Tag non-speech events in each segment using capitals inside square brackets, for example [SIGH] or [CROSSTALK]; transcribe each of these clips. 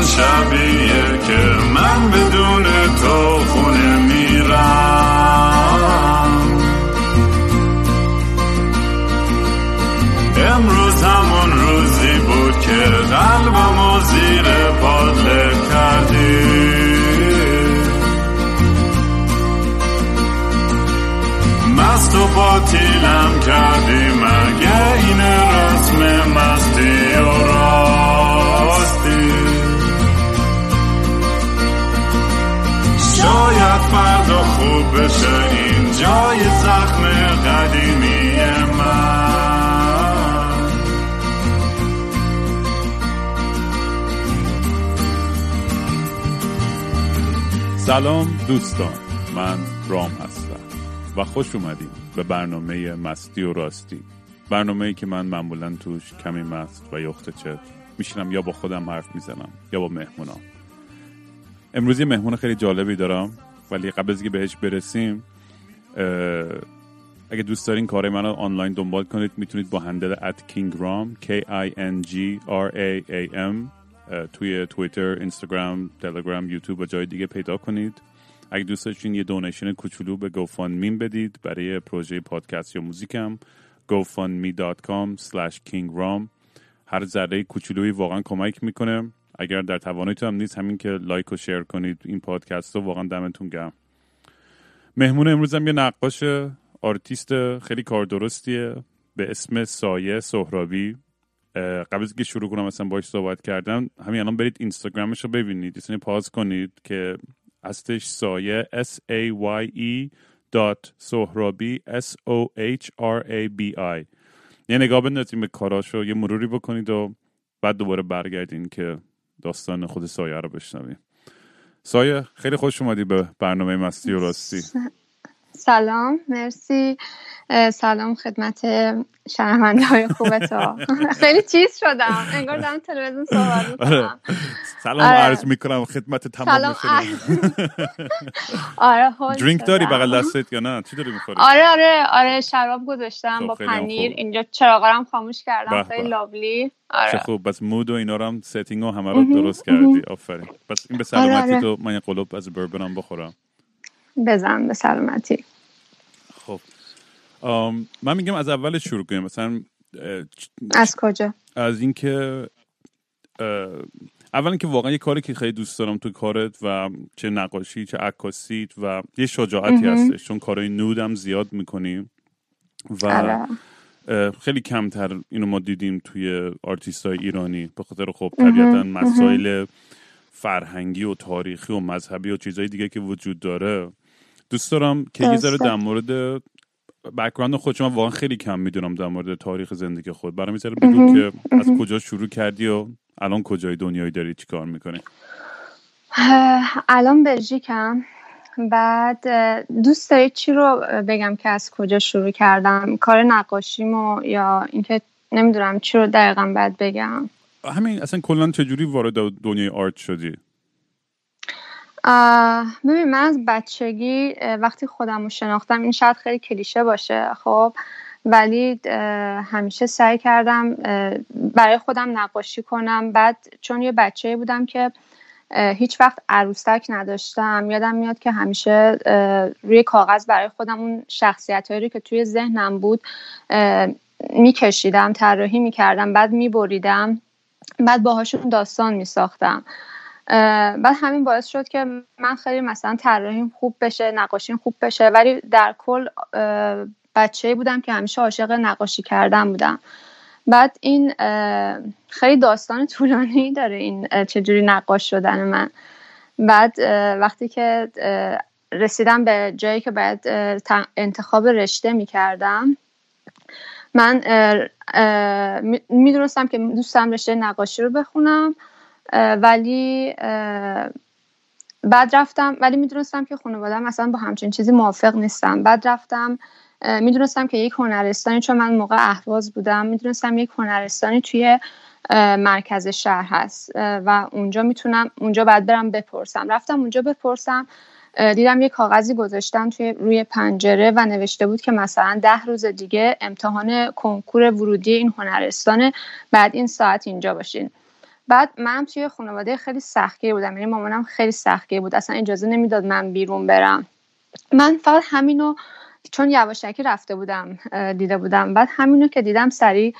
همون شبیه که من بدون سلام دوستان من رام هستم و خوش اومدیم به برنامه مستی و راستی. برنامه ای که من معمولا توش کمی مست و یخت چت میشینم یا با خودم حرف می‌زنم یا با مهمونام. امروز یه مهمون خیلی جالبی دارم ولی قبل از که بهش برسیم اگه دوست دارین کار من رو آنلاین دنبال کنید می‌تونید با هندل at kingram k توی توییتر، اینستاگرام، تلگرام، یوتیوب و جای دیگه پیدا کنید. اگه دوست داشتین یه donation کوچولو به GoFundMe بدید برای پروژه پادکست یا موزیکم gofundme.com slash kingram هر ذره کوچولویی واقعا کمک می‌کنه. اگر در تواناییتون هم نیست همین که like و share کنید این پادکست رو واقعا دمتون گرم. مهمون امروز هم یه نقاش آرتیست خیلی کار درستیه به اسم سایه سهرابی. قبل از که شروع کنم مثلا باش صحبت کردم همین الان برید اینستاگرامش رو ببینید. یه پاز کنید که هستش سایه S A Y E dot سهرابی S O H R A B I. یه نگاه بندازیم به کاراشو یه مروری بکنید و بعد دوباره برگردین که داستان خود سایه رو بشنویم. سایه خیلی خوش اومدی به برنامه مستی و راستی. سلام مرسی. سلام خدمت شنونده های خوب تو. [LAUGHS] خیلی چیز شدم انگار دارم تلویزیون صحبت آره. می‌کنم. سلام. عرض می‌کنم خدمت تمام سلام. [LAUGHS] آره drink داری. بغل دستت یا نه؟ چی داری می‌خوری؟ آره آره آره شراب گذاشتم خب، با پنیر. اینجا چراغارم خاموش کردم. خیلی. lovely چه آره. خوب. پس mood و اینا رو هم setting و همه رو درست کردی. آفرین. پس این به آره، سلامتی آره. تو من یه قلپ از بربنم بخورم. بزن به سلامتی. خب. من میگم از اول شروع کنیم. مثلا از کجا؟ از اینکه اولا که واقعا یه کاری که خیلی دوست دارم تو کارت و چه نقاشی چه عکاسیت و یه شجاعتی. هستش چون کارهای nude م زیاد می‌کنیم و آره. خیلی کمتر اینو ما دیدیم توی آرتیست های ایرانی. به خاطر خب طبیعتا. مسائل فرهنگی و تاریخی و مذهبی و چیزهای دیگه که وجود داره. دوست دارم که یه ذره. در مورد بک‌گراند خود من واقعا خیلی کم می‌دونم در مورد تاریخ زندگی خود. برام یه ذره بگو که از. کجا شروع کردی و الان کجای دنیایی داری چیکار می‌کنی؟ الان بلژیکم. بعد دوست داری چی رو بگم که از کجا شروع کردم؟ کار نقاشیمو یا اینکه نمی‌دونم چی رو دقیقا باید بگم. همین اصلا کلا چجوری وارد دنیای آرت شدی؟ ببین من از بچگی وقتی خودم رو شناختم این شاید خیلی کلیشه باشه خب؟ ولی همیشه سعی کردم برای خودم نقاشی کنم. بعد چون یه بچه بودم که هیچ وقت عروسک نداشتم یادم میاد که همیشه روی کاغذ برای خودم اون شخصیت هایی که توی ذهنم بود میکشیدم طراحی می‌کردم بعد میبریدم بعد باهاشون داستان میساختم. بعد همین باعث شد که من خیلی مثلا طراحیم خوب بشه نقاشیم خوب بشه ولی در کل بچه بودم که همیشه عاشق نقاشی کردن بودم. بعد این خیلی داستان طولانی داره این چجوری نقاش شدن من. بعد وقتی که رسیدم به جایی که باید انتخاب رشته می‌کردم من می‌دونستم که دوستم رشته نقاشی رو بخونم. ولی بعد رفتم ولی می‌دونستم که خانوادم مثلا با همچین چیزی موافق نیستم بعد رفتم می‌دونستم که یک هنرستانی چون من موقع اهواز بودم می‌دونستم یک هنرستانی توی مرکز شهر هست و اونجا می‌تونم اونجا بعد برم بپرسم. رفتم اونجا بپرسم دیدم یه کاغذی گذاشتن توی روی پنجره و نوشته بود که مثلا ده روز دیگه امتحان کنکور ورودی این هنرستانه بعد این ساعت اینجا باشین. بعد منم توی خانواده خیلی سختگیر بودم. یعنی مامانم خیلی سختگیر بود. اصلا اجازه نمی‌داد من بیرون برم. من فقط همینو چون یواشکی رفته بودم دیده بودم. بعد همینو که دیدم سریع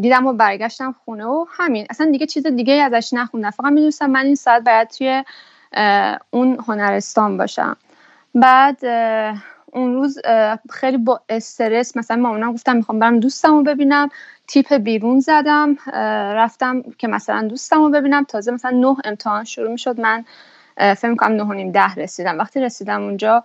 دیدم و برگشتم خونه و همین. اصلا دیگه چیز دیگه ازش نخوندم. فقط می‌دونستم من این ساعت باید توی اون هنرستان باشم. بعد اون روز خیلی با استرس مثلا مامانم گفتم می‌خوام برم دوستم رو ببینم. تیپ بیرون زدم رفتم که مثلا دوستم رو ببینم. تازه مثلا نه امتحان شروع می‌شد. من فکر می‌کنم نه و نیم ده رسیدم. وقتی رسیدم اونجا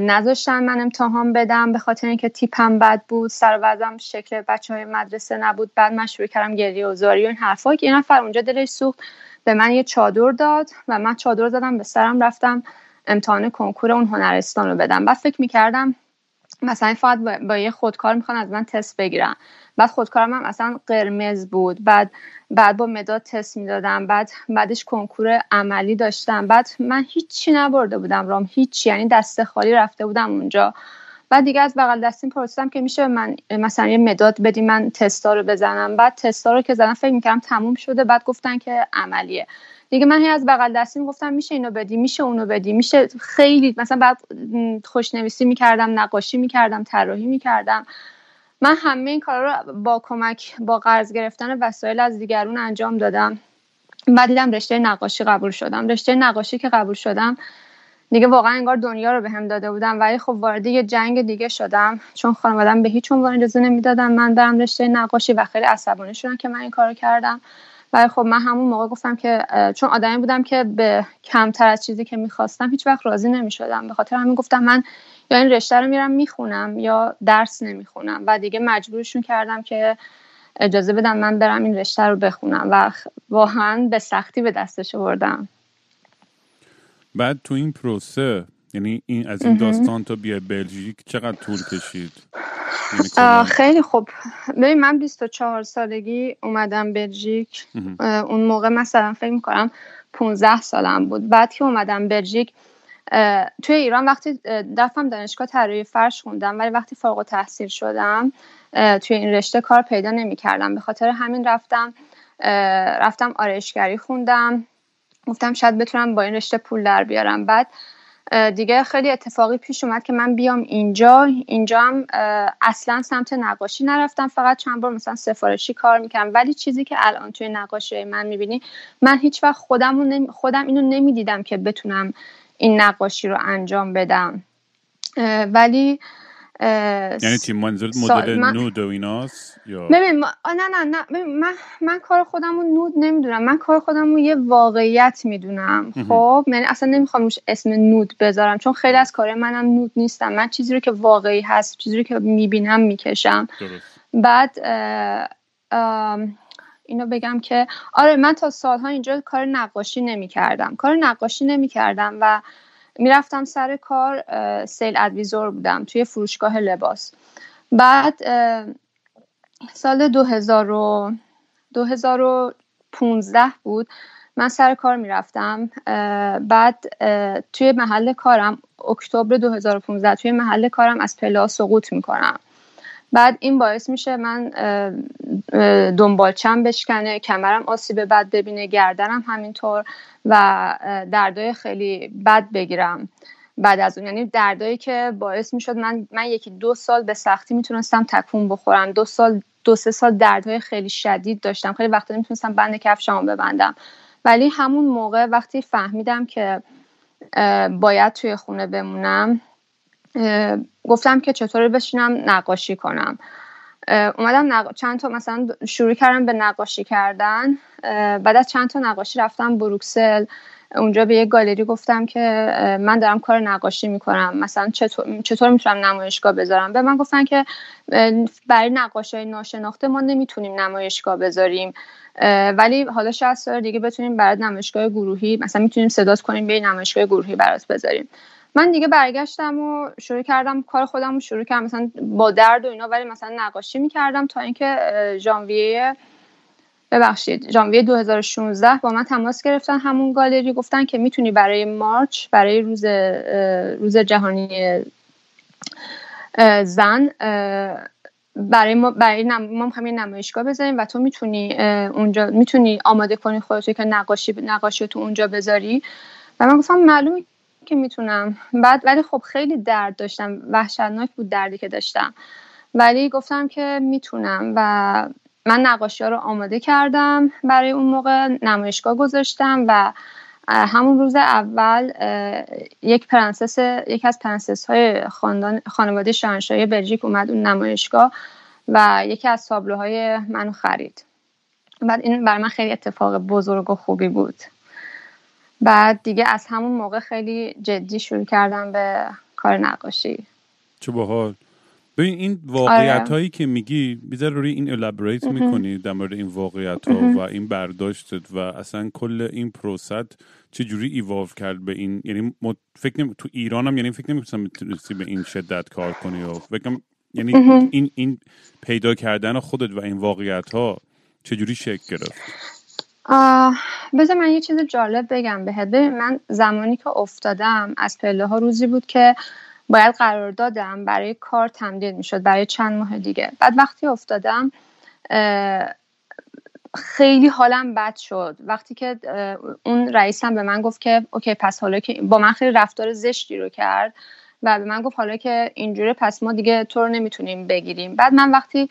نذاشتن من امتحان بدم به خاطر اینکه تیپم بد بود سر وزم شکل بچه های مدرسه نبود. بعد من شروع کردم گریه و زاری و این حرفا که این نفر اونجا دلش سوخت به من یه چادر داد و من چادر زدم به سرم رفتم امتحان کنکور اون هنرستان رو بدم. بعد فکر می‌کردم مثلا فقط با یه خودکار می‌خوان از من تست بگیرن. بعد خودکارم هم اصلا قرمز بود. بعد بعد با مداد تست می‌دادم. بعد بعدش کنکور عملی داشتم. بعد من هیچی نبرده بودم رام. هیچی. یعنی دست خالی رفته بودم اونجا. بعد دیگه از بغل دستیم پرسیدم که میشه من مثلا یه مداد بدی من تستا رو بزنم. بعد تستا رو که زدم فکر می‌کردم تموم شده. بعد گفتن که عملیه. دیگه من هی از بغل دستیم گفتم میشه اینو بدی؟ میشه اونو بدی؟ میشه خیلی مثلا بعد خوشنویسی می‌کردم نقاشی می‌کردم طراحی می‌کردم. من همه این کارا رو با کمک با قرض گرفتن وسایل از دیگرون انجام دادم. بعد دیدم رشته نقاشی قبول شدم. رشته نقاشی که قبول شدم دیگه واقعا انگار دنیا رو به هم داده بودم ولی خب وارد یه جنگ دیگه شدم. چون خانوادم به هیچ عنوان اجازه نمی‌دادن من برم رشته نقاشی و خیلی عصبانی شدن که من این کارو کردم. ولی خب من همون موقع گفتم که چون آدمی بودم که به کمتر از چیزی که می‌خواستم هیچ وقت راضی نمی‌شدم. به خاطر همین گفتم من یا این رشته رو میرم می‌خونم یا درس نمی‌خونم. و دیگه مجبورشون کردم که اجازه بدم من برم این رشته رو بخونم. و واقعا به سختی به دستش بردم بعد تو این پروسه یعنی این از این داستان تا بیای بلژیک چقدر طول کشید؟ یعنی خیلی خوب. ببین من 24 سالگی اومدم بلژیک. اون موقع مثلا فکر می‌کنم 15 سالم بود. بعد که اومدم بلژیک توی ایران وقتی رفتم دانشگاه طراحی فرش خوندم ولی وقتی فارغ تحصیل شدم توی این رشته کار پیدا نمی کردم به خاطر همین رفتم رفتم آرایشگری خوندم. گفتم شاید بتونم با این رشته پول در بیارم. بعد دیگه خیلی اتفاقی پیش اومد که من بیام اینجا. اینجا هم اصلا سمت نقاشی نرفتم. فقط چند بار مثلا سفارشی کار می‌کنم ولی چیزی که الان توی نقاشی من می‌بینی من هیچ وقت خودم, خودم اینو نمی‌دیدم که بتونم این نقاشی رو انجام بدم. ولی یعنی تیم منظور مدل من... نود و ایناست یا؟ ببین ما... نه نه نه. من من کار خودم رو نود نمی‌دونم. من کار خودم رو یه واقعیت می‌دونم. خب؟ یعنی اصلا نمی‌خوام اسم نود بذارم چون خیلی از کار منم نود نیستم. من چیزی رو که واقعی هست چیزی رو که می‌بینم می‌کشم. بعد اینو بگم که آره من تا سالها اینجا کار نقاشی نمی‌کردم. کار نقاشی نمی‌کردم و می‌رفتم سر کار سیل ادویزور بودم توی فروشگاه لباس. بعد سال 2000 2015 بود من سر کار می‌رفتم. بعد توی محل کارم اکتبر 2015 توی محل کارم از پلا سقوط می‌کنم. بعد این باعث میشه من دنبالچم بشکنه کمرم آسیب بد ببینه گردنم همینطور و دردای خیلی بد بگیرم. بعد از اون یعنی دردایی که باعث می‌شد من من یکی دو سال به سختی می‌تونستم تکون بخورم. دو سال دو سه سال دردهای خیلی شدید داشتم. خیلی وقتا نمی‌تونستم بند کفشمو ببندم. ولی همون موقع وقتی فهمیدم که باید توی خونه بمونم گفتم که چطوری بشینم نقاشی کنم. اومدم نق... چند تا مثلا شروع کردم به نقاشی کردن. بعد از چند تا نقاشی رفتم بروکسل. اونجا به یه گالری گفتم که من دارم کار نقاشی می‌کنم. مثلا چطور, چطور می‌تونم نمایشگاه بذارم؟ به من گفتن که برای نقاشی های ناشناخته ما نمی‌تونیم نمایشگاه بذاریم. ولی حالا شاید سال دیگه بتونیم برای نمایشگاه گروهی مثلا می‌تونیم صدات کنیم به نمایشگاه گروهی برات بذاریم. من دیگه برگشتم و شروع کردم کار خودم رو شروع کردم. مثلا با درد و اینا ولی مثلا نقاشی می‌کردم تا اینکه ژانویه ببخشید ژانویه 2016 با من تماس گرفتن همون گالری. گفتن که می‌تونی برای مارچ برای روز روز جهانی زن برای ما برای نم... ما می‌خوایم نمایشگاه بذاریم و تو می‌تونی اونجا می‌تونی آماده کنی خودت که نقاشی نقاشی تو اونجا بذاری. و من گفتم معلومه که می‌تونم. بعد ولی خب خیلی درد داشتم. وحشتناک بود دردی که داشتم. ولی گفتم که می‌تونم و من نقاشی ها رو آماده کردم برای اون موقع. نمایشگاه گذاشتم و همون روز اول یک پرنسس یک از پرنسس های خانواده شاهنشاهی بلژیک اومد اون نمایشگاه و یکی از تابلوهای منو خرید. بعد این برای من خیلی اتفاق بزرگ و خوبی بود. بعد دیگه از همون موقع خیلی جدی شروع کردم به کار نقاشی. چه باحال. ببین این واقعیت هایی که میگی بیزار روی این الابریت می‌کنی در مورد این واقعیت ها و این برداشتت و اصلا کل این پروسد چجوری ایوالو کرد به این؟ یعنی فکر نمی... تو ایران هم یعنی فکر نمی‌کنم می‌تونستی به این شدت کار کنی و فکر یعنی این این پیدا کردن خودت و این واقعیت ها چجوری شکل گرفت؟ بذار من یه چیز جالب بگم بهت. ببین من زمانی که افتادم از پله ها روزی بود که باید قرار دادم برای کار تمدید می‌شد برای چند ماه دیگه. بعد وقتی افتادم خیلی حالم بد شد. وقتی که اون رئیسم به من گفت که اوکی پس حالا که با من خیلی رفتار زشتی رو کرد و به من گفت حالا که اینجوری پس ما دیگه تو رو نمی‌تونیم بگیریم. بعد من وقتی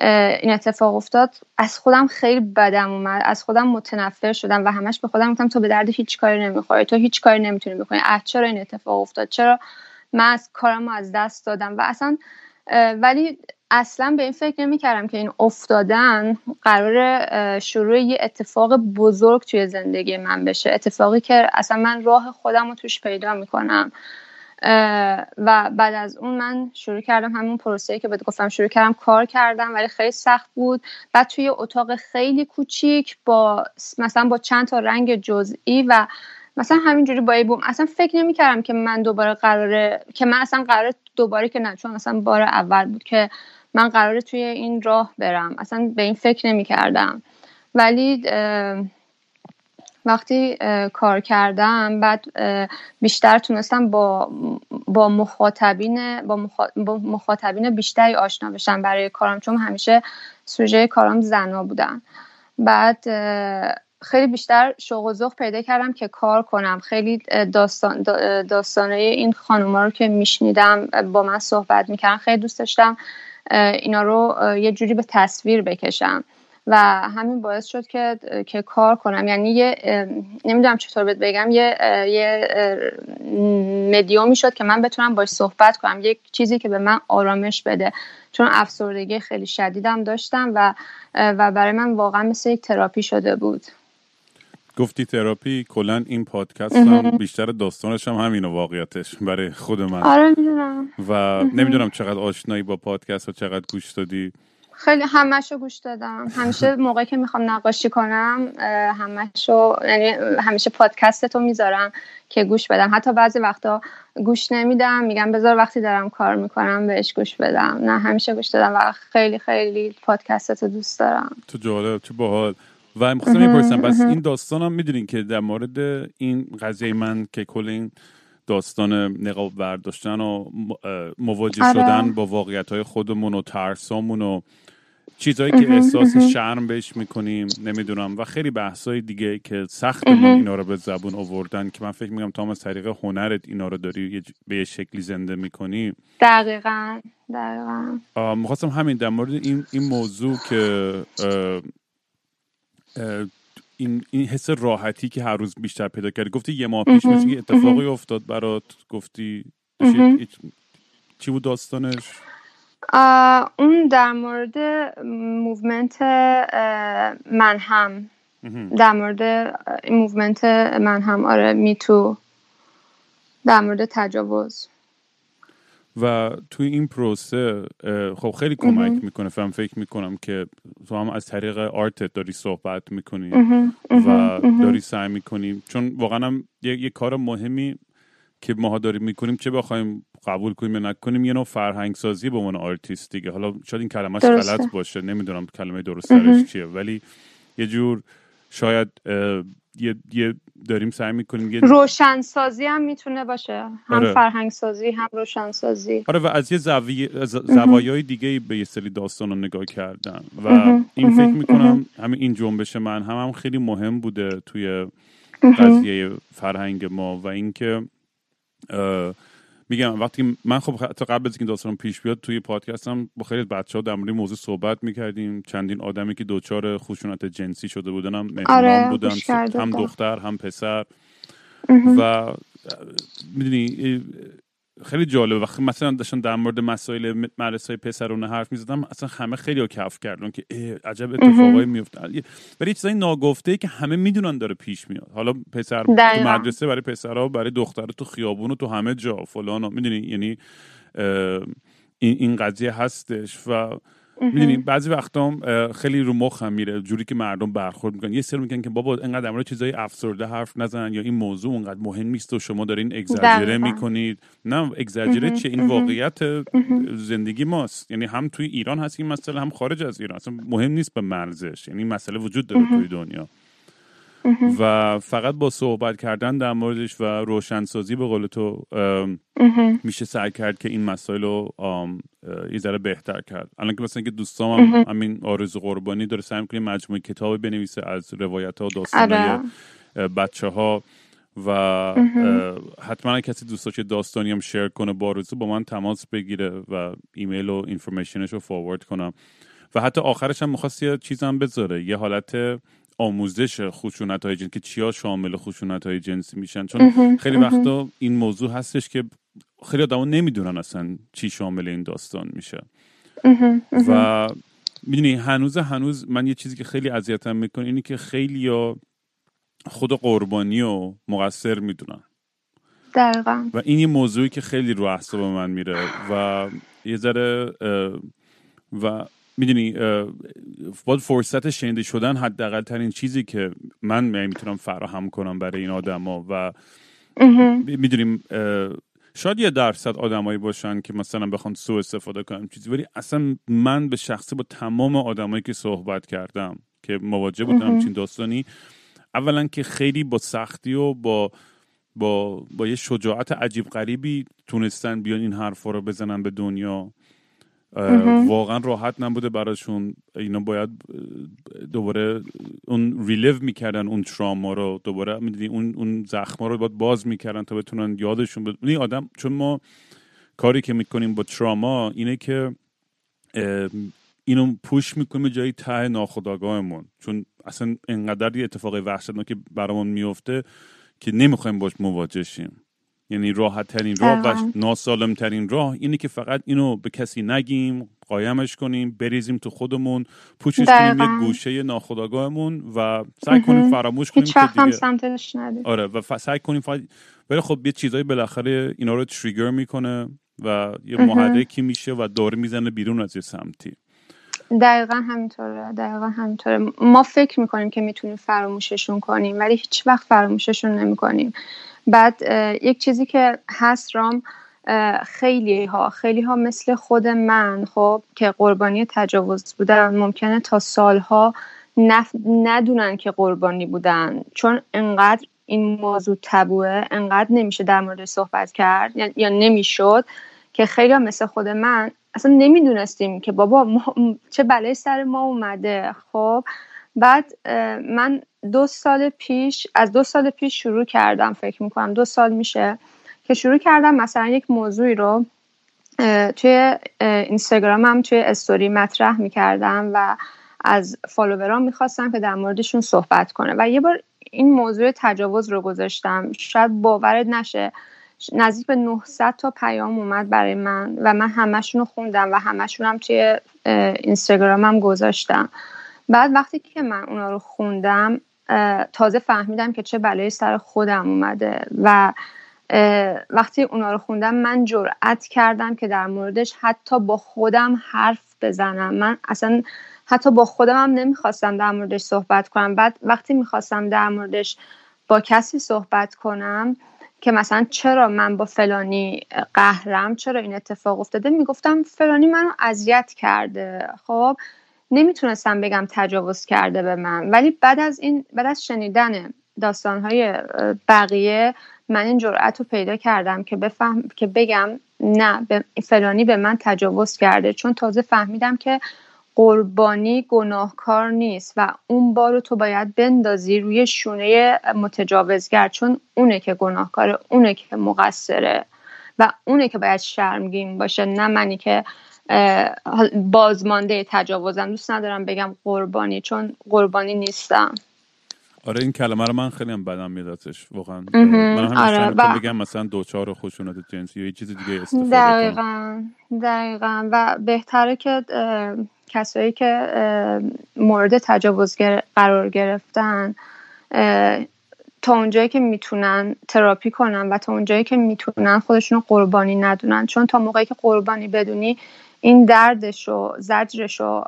این اتفاق افتاد. از خودم خیلی بدم اومد. از خودم متنفر شدم و همش به خودم گفتم تو به درد هیچ کاری نمی‌خوری. تو هیچ کاری نمی‌تونی بکنی. اه چرا این اتفاق افتاد؟ چرا من از کارم از دست دادم؟ و اصلا ولی اصلا به این فکر نمی کردم که این افتادن قرار شروع یه اتفاق بزرگ توی زندگی من بشه. اتفاقی که اصلا من راه خودم رو توش پیدا می‌کنم. و بعد از اون من شروع کردم همون پروسه که بهت گفتم شروع کردم کار کردم ولی خیلی سخت بود. بعد توی اتاق خیلی کوچیک با مثلا با چند تا رنگ جزئی و مثلا همینجوری با بوم. اصلا فکر نمی‌کردم که من دوباره قراره که من اصلا قراره دوباره که نه چون اصلا بار اول بود که من قراره توی این راه برم. اصلا به این فکر نمی‌کردم. ولی وقتی کار کردم بعد بیشتر تونستم با با مخاطبین با, مخاطبین بیشتری آشنا بشم برای کارم چون همیشه سوژه کارم زنا بودن. بعد خیلی بیشتر شوق و ذوق پیدا کردم که کار کنم. خیلی داستان داستانه این خانوما رو که میشنیدم با من صحبت می‌کردن خیلی دوست داشتم اینا رو یه جوری به تصویر بکشم. و همین باعث شد که که کار کنم. یعنی یه نمی‌دونم چطور بهت بگم یه یه مدیومی شد که من بتونم باش صحبت کنم. یک چیزی که به من آرامش بده. چون افسردگی خیلی شدیدم داشتم و و برای من واقعا مثل یک تراپی شده بود. گفتی تراپی کلا این پادکست هم بیشتر داستانش هم همینو واقعیتش برای خود من. آره می‌دونم. و نمی‌دونم چقدر آشنایی با پادکست و چقدر گوش دادی. خیلی همشو گوش دادم. همیشه موقعی که می‌خوام نقاشی کنم همشو یعنی همیشه پادکست تو می‌ذارم که گوش بدم. حتی بعضی وقتا گوش نمیدم میگم بذار وقتی دارم کار می‌کنم بهش گوش بدم. نه همیشه گوش دادم و خیلی خیلی پادکست تو دوست دارم. تو جالب چه باحال. و می‌خواستم می‌پرسم بس این داستانم می‌دونین که در مورد این قضیه من که کل این داستان نقاب برداشتن و مواجه آره. شدن با واقعیت های خودمون و ترسامون و چیزهایی که احساس شرم بهش می‌کنیم نمی‌دونم. و خیلی بحثای دیگه که سخت من اینا رو به زبون آوردن که من فکر میگم تا از طریق هنرت اینا رو داری به یه شکلی زنده می‌کنی. دقیقا دقیقا. می‌خواستم همین در مورد این, این موضوع که این, این حس راحتی که هر روز بیشتر پیدا کردی. گفتی یه ماه پیش مثل اتفاقی افتاد برات. گفتی چی بود داستانش؟ اون در مورد movement من هم در مورد movement من هم آره me too. در مورد تجاوز. و توی این پروسه خب خیلی کمک می‌کنه. فهم فکر می‌کنم که تو هم از طریق art ت داری صحبت می‌کنی و داری سعی می‌کنی. چون واقعا هم یه, کار مهمی که ما داریم می‌کنیم چه بخوایم قبول کنیم یا نکنیم یه نوع فرهنگ سازی به عنوان آرتیست دیگه. حالا شاید این کلمه غلط باشه نمی‌دونم کلمه درست چیه ولی یه جور شاید یه, یه داریم سعی می‌کنیم یه روشنسازی هم می‌تونه باشه. هم آره. فرهنگ سازی هم روشنسازی. آره و از یه زویه زوایای دیگه به یه سری داستان رو نگاه کردن و این فکر می‌کنم همین این جنبش من هم, هم خیلی مهم بوده توی قضیه فرهنگ ما و اینکه میگم وقتی من خب تا قبل از اینکه داستان پیش بیاد توی پادکستم با خیلی بچه ها در مورد موضوع صحبت می‌کردیم. چندین آدمی که دوچار خشونت جنسی شده بودن هم آره، بودن هم دختر هم پسر. و می‌دونی خیلی جالبه. وقتی مثلا داشتن در مورد مسائل مدرسه پسرونه حرف می‌زدم اصلا همه خیلی کف کردن که عجب اتفاقایی میفته ولی چیزای ناگفته ای که همه می‌دونن داره پیش میاد. حالا پسر تو مدرسه برای پسرها برای دختر تو خیابون و تو همه جا. فلان می‌دونی یعنی این این قضیه هستش. و می‌دونی بعضی وقتا خیلی رو مخم میره جوری که مردم برخورد می‌کنن. یه سری میگن که بابا انقدر در مورد چیزای افسرده حرف نزن یا این موضوع اونقدر مهم نیست و شما دارین اگزاجره می‌کنید. نه اگزاجره چیه؟ این واقعیت زندگی ماست. یعنی هم توی ایران هست این مسئله هم خارج از ایران. اصلا مهم نیست به مرزش. یعنی مسئله وجود داره توی دنیا. و فقط با صحبت کردن در موردش و روشنسازی به قول تو میشه سعی کرد که این مسائل رو یه ذره بهتر کرد. الان که مثلا که دوستام هم همین آرزو قربانی داره سعی می‌کنه مجموعه کتابی بنویسه از روایت ها و داستان آره. بچه ها و حتما کسی دوست که داستانی هم شیر کنه با آرزو با من تماس بگیره و ایمیل و اینفورمیشنش رو فوروارد کنم. و حتی آخرش هم می‌خواست یه چیزم بذاره یه حالت آموزش خشونت های جنسی که چیا شامل خشونت های جنسی میشن؟ چون خیلی وقتا این موضوع هستش که خیلی آدما نمی‌دونن اصلا چی شامل این داستان میشه. و می‌دونی هنوز هنوز من یه چیزی که خیلی اذیتم می‌کنه اینی که خیلی یا خود قربانی و مقصر می‌دونن. دقیقا. و این یه موضوعی که خیلی رو اعصاب من میره و یه ذره و می‌دونی باید فرصت شنیده شدن حداقل ترین چیزی که من می‌تونم فراهم کنم برای این آدما و می‌دونیم شاید یه درصد آدمایی باشن که مثلا بخوان سو استفاده کنم چیزی ولی اصلا من به شخصی با تمام آدمایی که صحبت کردم که مواجه بودم همچین داستانی اولا که خیلی با سختی و با با با یه شجاعت عجیب غریبی تونستن بیان این حرفا رو بزنن به دنیا. واقعا راحت نبوده براشون. اینا باید دوباره اون ریلیو می‌کردن اون تراما رو. دوباره می‌دونی اون اون زخما رو باید باز می‌کردن تا بتونن یادشون بد... این آدم چون ما کاری که می‌کنیم با تراما اینه که اینو پوش می‌کنیم جایی ته ناخداگاهمون چون اصلا انقدر یه اتفاق وحشتناک برامون میفته که نمی‌خوایم باش مواجه شیم. یعنی راحت ترین راه و ناسالم ترین راه اینه که فقط اینو به کسی نگیم قایمش کنیم بریزیم تو خودمون پوشش کنیم یک گوشه ناخداگاهمون و سعی کنیم فراموش کنیم که دیگه سمتش آره و سعی کنیم فقط ولی خب یه چیزایی بالاخره اینا رو تریگر می‌کنه و یه محرکی میشه و دور می‌زنه بیرون از یه سمتی. دقیقا همینطوره دقیقا همینطوره. ما فکر می‌کنیم که می‌تونیم فراموششون کنیم ولی هیچ وقت فراموششون نمی‌کنیم. بعد یک چیزی که هست رام خیلی ها خیلی ها مثل خود من خب که قربانی تجاوز بودن ممکنه تا سالها نف... ندونن که قربانی بودن چون انقدر این موضوع تبوه انقدر نمیشه در مورد صحبت کرد یا نمی‌شد که خیلی ها مثل خود من اصلا نمی‌دونستیم که بابا چه بلای سر ما اومده خب. بعد من دو سال پیش از دو سال پیش شروع کردم فکر می‌کنم دو سال میشه که شروع کردم مثلا یک موضوعی رو توی اینستاگرامم توی استوری مطرح می‌کردم و از فالوورام می‌خواستم که در موردشون صحبت کنه و یه بار این موضوع تجاوز رو گذاشتم. شاید باورت نشه نزدیک به 900 تا پیام اومد برای من و من همشون رو خوندم و همشون توی اینستاگرامم گذاشتم. بعد وقتی که من اونا رو خوندم تازه فهمیدم که چه بلایی سر خودم اومده و وقتی اونا رو خوندم من جرأت کردم که در موردش حتی با خودم حرف بزنم. من اصلا حتی با خودم هم نمی‌خواستم در موردش صحبت کنم. بعد وقتی می‌خواستم در موردش با کسی صحبت کنم که مثلا چرا من با فلانی قهرم چرا این اتفاق افتاده می‌گفتم فلانی منو اذیت کرده. خب نمی‌تونستم بگم تجاوز کرده به من. ولی بعد از این بعد از شنیدن داستانهای بقیه من این جرأت رو پیدا کردم که بفهم که بگم نه به فلانی به من تجاوز کرده. چون تازه فهمیدم که قربانی گناهکار نیست و اون بار رو تو باید بندازی روی شونه متجاوزگر. چون اونه که گناهکاره اونه که مقصره و اونه که باید شرمگین باشه نه منی که بازمانده تجاوزم. دوست ندارم بگم قربانی چون قربانی نیستم. آره این کلمه رو من خیلی هم بدم میدادش واقعا. من آره و... بگم مثلا دوچار خشونت جنسی یا یه چیز دیگه استفاده دقیقا دقیقا. و بهتره که کسایی که مورد تجاوز قرار گرفتن تا اونجایی که می‌تونن تراپی کنن و تا اونجایی که می‌تونن خودشون قربانی ندونن. چون تا موقعی که قربانی بدونی این دردش و زجرش و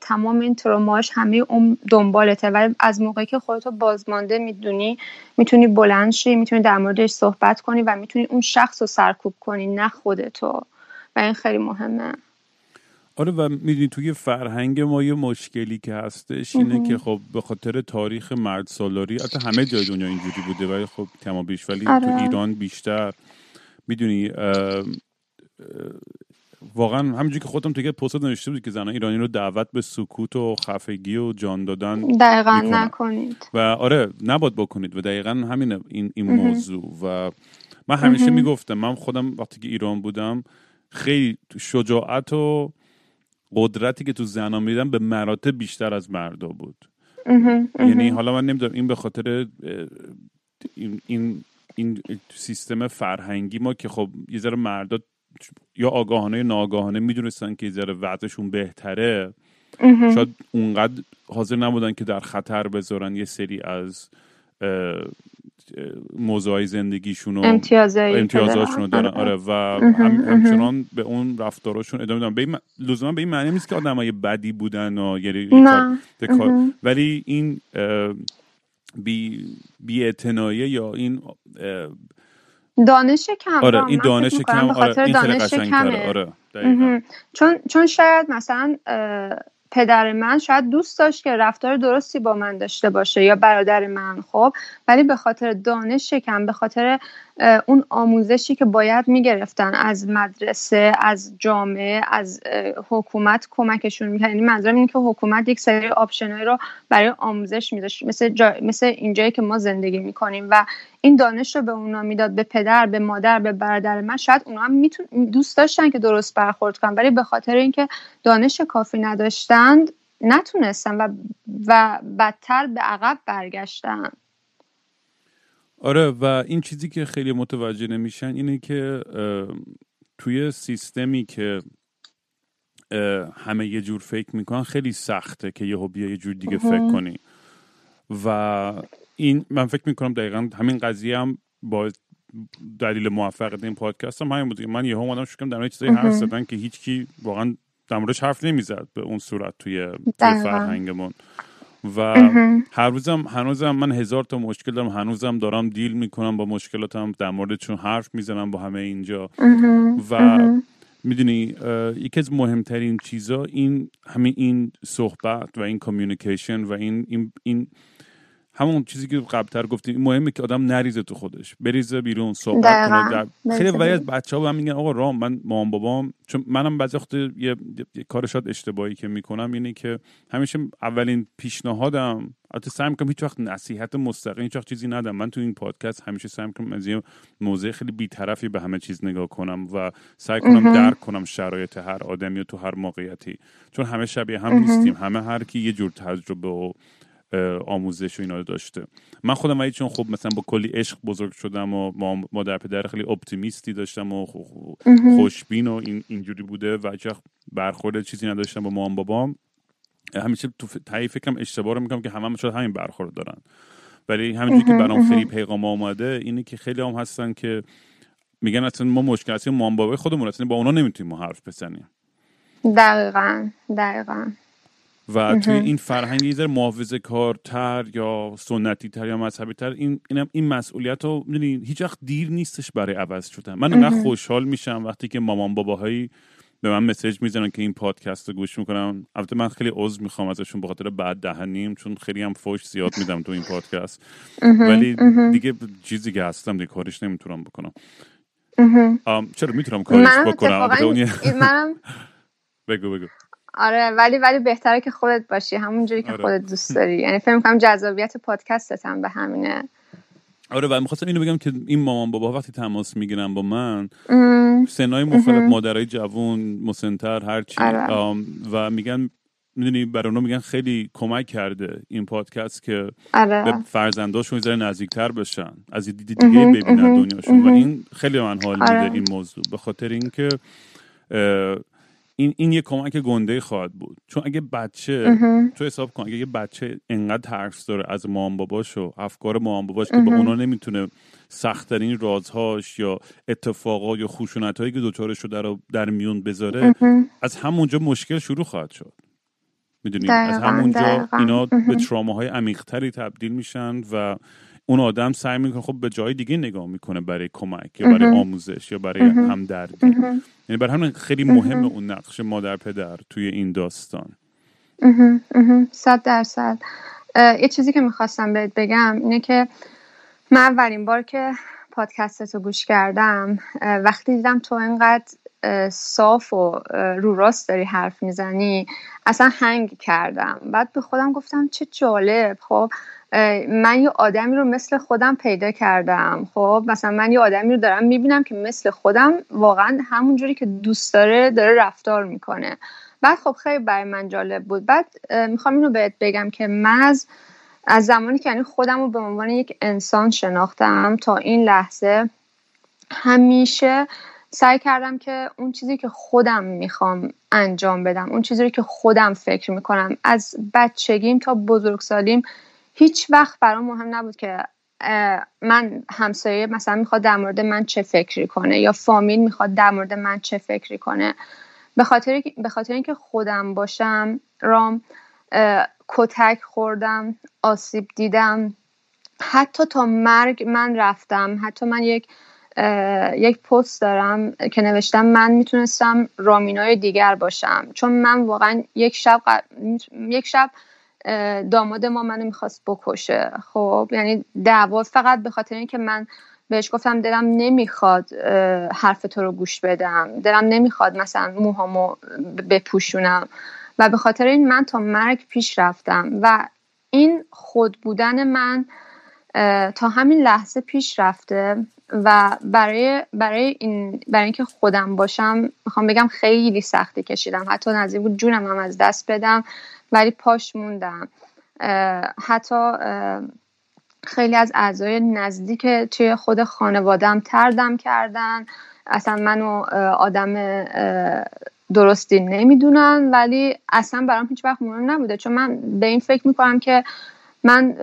تمام این تروماش همه اون دنبالته. ولی از موقعی که خودتو بازمانده می‌دونی می‌تونی بلند شی می‌تونی در موردش صحبت کنی و می‌تونی اون شخص رو سرکوب کنی نه خودتو. و این خیلی مهمه. آره و می‌دونی توی فرهنگ ما یه مشکلی که هستش اینه که خب به خاطر تاریخ مرد سالاری حتی همه جای دنیا اینجوری بوده ولی خب کما بیش ولی تو آره. ایران بیشتر. می‌دونی واقعا همینجوری که خودم توی پست نوشته بود که زنان ایرانی رو دعوت به سکوت و خفگی و جان دادن دقیقا نکنید. و آره نباد بکنید و دقیقا همین این, این موضوع. و من همیشه می‌گفتم من خودم وقتی که ایران بودم خیلی شجاعت و قدرتی که تو زنان میدم به مراتب بیشتر از مردا بود. یعنی حالا من نمی‌دونم این به خاطر این, این این سیستم فرهنگی ما که خب یه ذره مردا یا آگاهانه یا ناآگاهانه می‌دونستن که ذره وضعشون بهتره. شاید اونقدر حاضر نبودن که در خطر بذارن یه سری از موضوعی زندگیشون و امتیازاشون رو دارن. آره و هم همچنان به اون رفتاراشون ادامه دارن به لزوما به این معنی نیست که آدمای بدی بودن و یعنی ولی این بی بی یا این دانش کم آره این دانش کم آره این دانش کمه. آره چون چون شاید مثلا پدر من شاید دوست داشت که رفتار درستی با من داشته باشه یا برادر من خب. ولی به خاطر دانش کم به خاطر اون آموزشی که باید می‌گرفتن از مدرسه از جامعه از حکومت کمکشون می‌کرد یعنی منظورم اینه که حکومت یک سری آپشنایی رو برای آموزش میداشت مثل, جا... مثل اینجایی که ما زندگی می‌کنیم و این دانش رو به اونا می‌داد به پدر به مادر به برادر من. شاید اونا هم میتون... دوست داشتن که درست برخورد کنن ولی به خاطر اینکه دانش کافی نداشتند نتونستن و, و بدتر به عقب برگشتن. آره و این چیزی که خیلی متوجه نمیشن اینه که توی سیستمی که همه یه جور فکر می‌کنن خیلی سخته که یه بیا یه جور دیگه فکر کنی. و این من فکر می‌کنم دقیقا همین قضیه هم با دلیل موفقیت این پادکست هم همین بود. من یه هم اومدم شکم در چیزایی حرف زدن که هیچ کی واقعا در موردش حرف نمی‌زد به اون صورت توی, فرهنگمون. و هر روزم هنوزم من هزار تا مشکل دارم هنوزم دارم دیل می‌کنم با مشکلاتم در موردشون حرف می‌زنم با همه اینجا. و می‌دونی یکی از مهمترین چیزا این همین این صحبت و این کامیونیکیشن و این این, این همون چیزی که قبلتر گفتیم مهمه که آدم نریزه تو خودش. بریزه بیرون صحبت کنه خیلی ولی از بچه ها میگن آقا رام من مام بابام چون منم بعضی وقت یه, یه،, کار شاد اشتباهی که می‌کنم اینه که همیشه اولین پیشنهادم البته سعی می‌کنم هیچ وقت نصیحت مستقیم هیچ وقت چیزی ندم. من تو این پادکست همیشه سعی می‌کنم از یه موضع خیلی بیطرفی به همه چیز نگاه کنم و سعی کنم درک کنم شرایط هر آدمی و تو هر موقعیتی. چون همه شبیه هم نیستیم. همه هر کی یه جور تجربه و آموزش و اینا رو داشته. من خودم ولی چون خب مثلا با کلی عشق بزرگ شدم و مادر پدر خیلی اپتیمیستی داشتم و خوشبین و این اینجوری بوده و هیچ برخورد چیزی نداشتم با مام بابام. همیشه تو تایی فکرم اشتباه رو می‌کنم که همه هم شاید همین برخورد دارن. ولی همینجوری که برام خیلی پیغام آمده اینه که خیلی هم هستن که میگن اصلا ما مشکل هستیم مام بابای خودمون اصلا با اونا نمی‌تونیم ما حرف بزنیم. دقیقا دقیقا. و توی این فرهنگ یه محافظه کارتر یا سنتی تر یا مذهبی تر این اینم این مسئولیت رو می‌دونی هیچ وقت دیر نیستش برای عوض شدن. من انقدر خوشحال میشم وقتی که مامان باباهایی به من مسیج می‌زنن که این پادکست رو گوش می‌کنم البته من خیلی عذر می‌خوام ازشون به خاطر بعد دهنیم چون خیلی هم فوش زیاد میدم تو این پادکست. ولی دیگه چیزی که هستم دیگه کارش نمی‌تونم بکنم. چرا می‌تونم کارش بکنم؟ منم [LAUGHS] بگو بگو. آره ولی ولی بهتره که خودت باشی. همونجوری که آره. خودت دوست داری. یعنی فکر می‌کنم جذابیت پادکستت هم به همینه. آره و می‌خواستم اینو بگم که این مامان بابا وقتی تماس می‌گیرن با من سنای مختلف مادرای جوون مسنتر هرچی آره. و میگن می‌دونی برای اونو میگن خیلی کمک کرده این پادکست که آره. به فرزنداشون ذره نزدیکتر بشن از دیدی دیگه ببینن دنیاشون. و این خیلی من حال میده آره. این موضوع. به خاطر اینکه این این یه کمک گنده خواهد بود. چون اگه بچه تو حساب کن اگه یه بچه انقدر ترس داره از مام باباش و افکار مام باباش که با اونا نمی‌تونه سختترین رازهاش یا اتفاقات یا خشونت هایی که دوچارش رو در, در میون بذاره از همونجا مشکل شروع خواهد شد. می‌دونی؟ از همونجا اینا به تراماهای عمیقتری تبدیل میشن و اون آدم سعی می‌کنه خب به جای دیگه نگاه می‌کنه برای کمک یا برای آموزش یا برای همدردی. یعنی برای همین خیلی مهم. اون نقش مادر پدر توی این داستان. صد درصد. یه چیزی که می‌خواستم بهت بگم اینه که من اولین بار که پادکست رو گوش کردم وقتی دیدم تو اینقدر صاف و رو راست داری حرف می‌زنی اصلا هنگ کردم. بعد به خودم گفتم چه جالب. خب من یه آدمی رو مثل خودم پیدا کردم. خب مثلا من یه آدمی رو دارم می‌بینم که مثل خودم واقعا همونجوری که دوست داره داره رفتار می‌کنه. بعد خب خیلی برای من جالب بود. بعد می‌خوام اینو بهت بگم که من از از زمانی که یعنی خودم رو به عنوان یک انسان شناختم تا این لحظه همیشه سعی کردم که اون چیزی که خودم می‌خوام انجام بدم اون چیزی که خودم فکر می‌کنم از بچگیم تا بزرگسالیم هیچ وقت برام مهم نبود که من همسایه مثلا می‌خواد در مورد من چه فکری کنه یا فامیل می‌خواد در مورد من چه فکری کنه. به خاطر به خاطر اینکه خودم باشم رام کتک خوردم آسیب دیدم. حتی تا مرگ من رفتم. حتی من یک یک پست دارم که نوشتم من می‌تونستم رامینای دیگر باشم. چون من واقعا یک شب یک شب داماد ما منو می‌خواست بکشه. خب یعنی دعوا فقط به خاطر اینکه من بهش گفتم دلم نمی‌خواد حرف تو رو گوش بدم. دلم نمی‌خواد مثلا موهامو بپوشونم. و به خاطر این من تا مرگ پیش رفتم. و این خود بودن من تا همین لحظه پیش رفته. و برای برای این برای اینکه خودم باشم می‌خوام بگم خیلی سختی کشیدم. حتی نزدیک بود جونم هم از دست بدم. ولی پاش موندم. حتی خیلی از اعضای نزدیک توی خود خانوادم تردم کردن. اصلا منو آدم درستی نمی‌دونن ولی اصلا برام هیچ وقت مهم نبوده. چون من به این فکر می‌کنم که من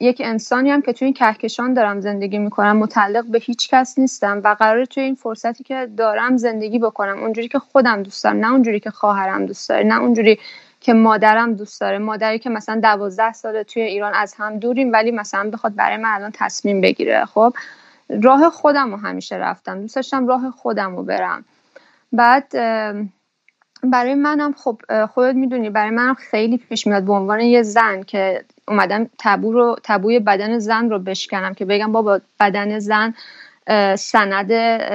یک انسانی هم که توی این کهکشان دارم زندگی می‌کنم متعلق به هیچ کس نیستم و قراره توی این فرصتی که دارم زندگی بکنم. اونجوری که خودم دوست دارم نه اونجوری که خواهرم دوست داره نه اونجوری که مادرم دوست داره. مادری که مثلا دوازده ساله توی ایران از هم دوریم ولی مثلا بخواد برای من الان تصمیم بگیره. خب راه خودم رو همیشه رفتم. دوست داشتم راه خودم رو برم. بعد برای منم خب خودت می‌دونی برای منم خیلی پیش میاد به عنوان یه زن که اومدم تبو رو تبوی بدن زن رو بشکنم که بگم بابا بدن زن سند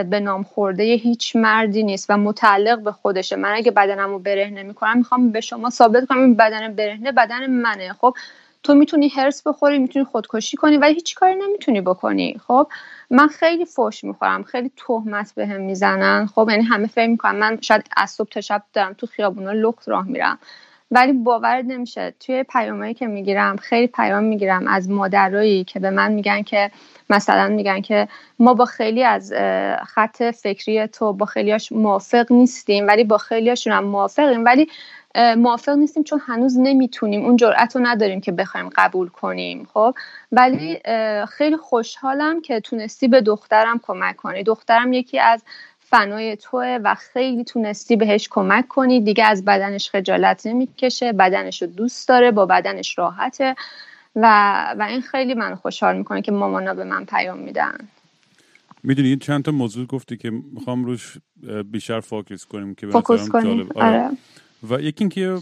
به نام خورده هیچ مردی نیست و متعلق به خودشه. من اگه بدنم رو برهنه می‌کنم می‌خوام به شما ثابت کنم این بدن برهنه بدن منه. خب تو می‌تونی هرس بخوری می‌تونی خودکشی کنی ولی هیچ کاری نمی‌تونی بکنی. خب من خیلی فوش می‌خورم خیلی تهمت بهم به می‌زنن. خب یعنی همه فکر می‌کنم من شاید از صبح تا شب دارم تو خیابونا لخت راه میرم. ولی باور نمیشه. توی پیامایی که می‌گیرم خیلی پیام می‌گیرم از مادرایی که به من میگن که مثلا میگن که ما با خیلی از خط فکری تو با خیلیاش موافق نیستیم ولی با خیلیاشون هم موافقیم ولی موافق نیستیم چون هنوز نمی‌تونیم. اون جرأت رو نداریم که بخوایم قبول کنیم خب؟ ولی خیلی خوشحالم که تونستی به دخترم کمک کنی. دخترم یکی از فنای توه و خیلی تونستی بهش کمک کنی. دیگه از بدنش خجالت نمی‌کشه بدنش رو دوست داره با بدنش راحته و, و این خیلی من خوشحال می‌کنه که مامانا به من پیام میدن. می‌دونی چند تا موضوع گفتی که می‌خوام روش بیشتر فوکس کنیم که فوکس کنیم. آره. آره. و یکی اینکه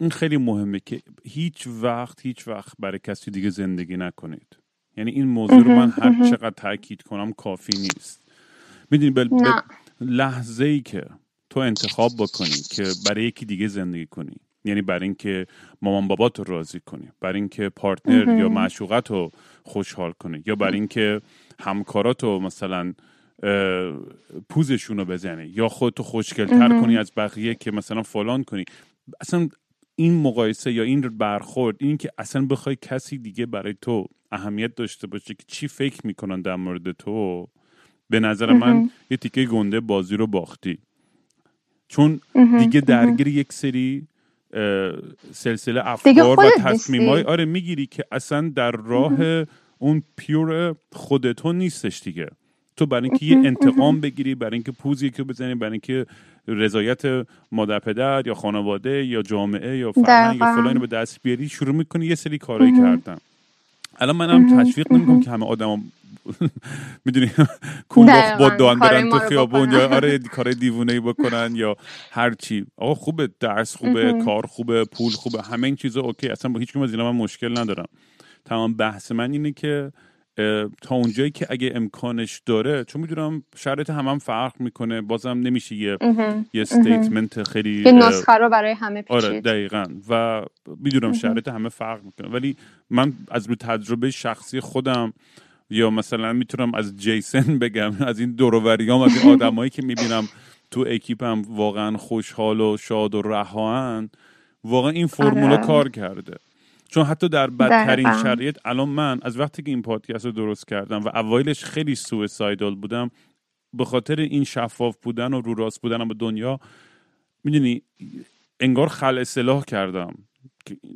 این خیلی مهمه که هیچ وقت هیچ وقت برای کسی دیگه زندگی نکنید. یعنی این موضوع رو من هر چقدر تاکید کنم کافی نیست. می‌دونی به لحظه ای که تو انتخاب بکنی که برای یکی دیگه زندگی کنی یعنی برای اینکه مامان بابات رو راضی کنی برای اینکه پارتنر یا معشوقت رو خوشحال کنی یا برای اینکه همکارات رو مثلا پوزشون رو بزنی یا خودتو خوشگلتر کنی از بقیه که مثلا فلان کنی. اصلا این مقایسه یا این برخورد این که اصلا بخوای کسی دیگه برای تو اهمیت داشته باشه که چی فکر می‌کنن در مورد تو به نظر من یه تیکه گنده بازی رو باختی. چون دیگه درگیر یک سری سلسله افکار و تصمیمای آره می‌گیری که اصلا در راه اون پیور خودتون نیستش دیگه. تو برای اینکه یه انتقام بگیری برای اینکه پوزی که بزنی برای اینکه رضایت مادر پدر یا خانواده یا جامعه یا فرهنگ یا فلان به دست بیاری شروع می‌کنی یه سری کارایی کردن. الان منم تشویق نمی‌کنم که همه آدم می‌دونی؟ [LAUGHS] کون لخت بدوئن برن تو خیابون یا آره [LAUGHS] کار دیوونه ای بکنن یا هر چی. آقا خوبه درس خوبه کار خوبه پول خوبه همه این چیزا okay. اصلا با هیچ از اینا من مشکل ندارم. تمام بحث من اینه که تا اونجایی که اگه امکانش داره چون می‌دونم شرایط هم, هم فرق می‌کنه بازم نمیشه یه یه statement خیلی یه نسخه رو برای همه پیچید. آره دقیقا. و می‌دونم شرایط همه فرق می‌کنه. ولی من از رو تجربه شخصی خودم یا مثلا می‌تونم از جیسن بگم از این دوروریام از این [LAUGHS] آدمایی که می‌بینم تو اکیپم واقعا خوشحال و شاد و رهان واقعا این فرمولا آره. کار کرده. چون حتی در بدترین شرایط الان من از وقتی که این پادکست رو درست کردم و اوایلش خیلی سویسایدال بودم به خاطر این شفاف بودن و رو راست بودنم به دنیا می‌دونی انگار خل اصلاح کردم.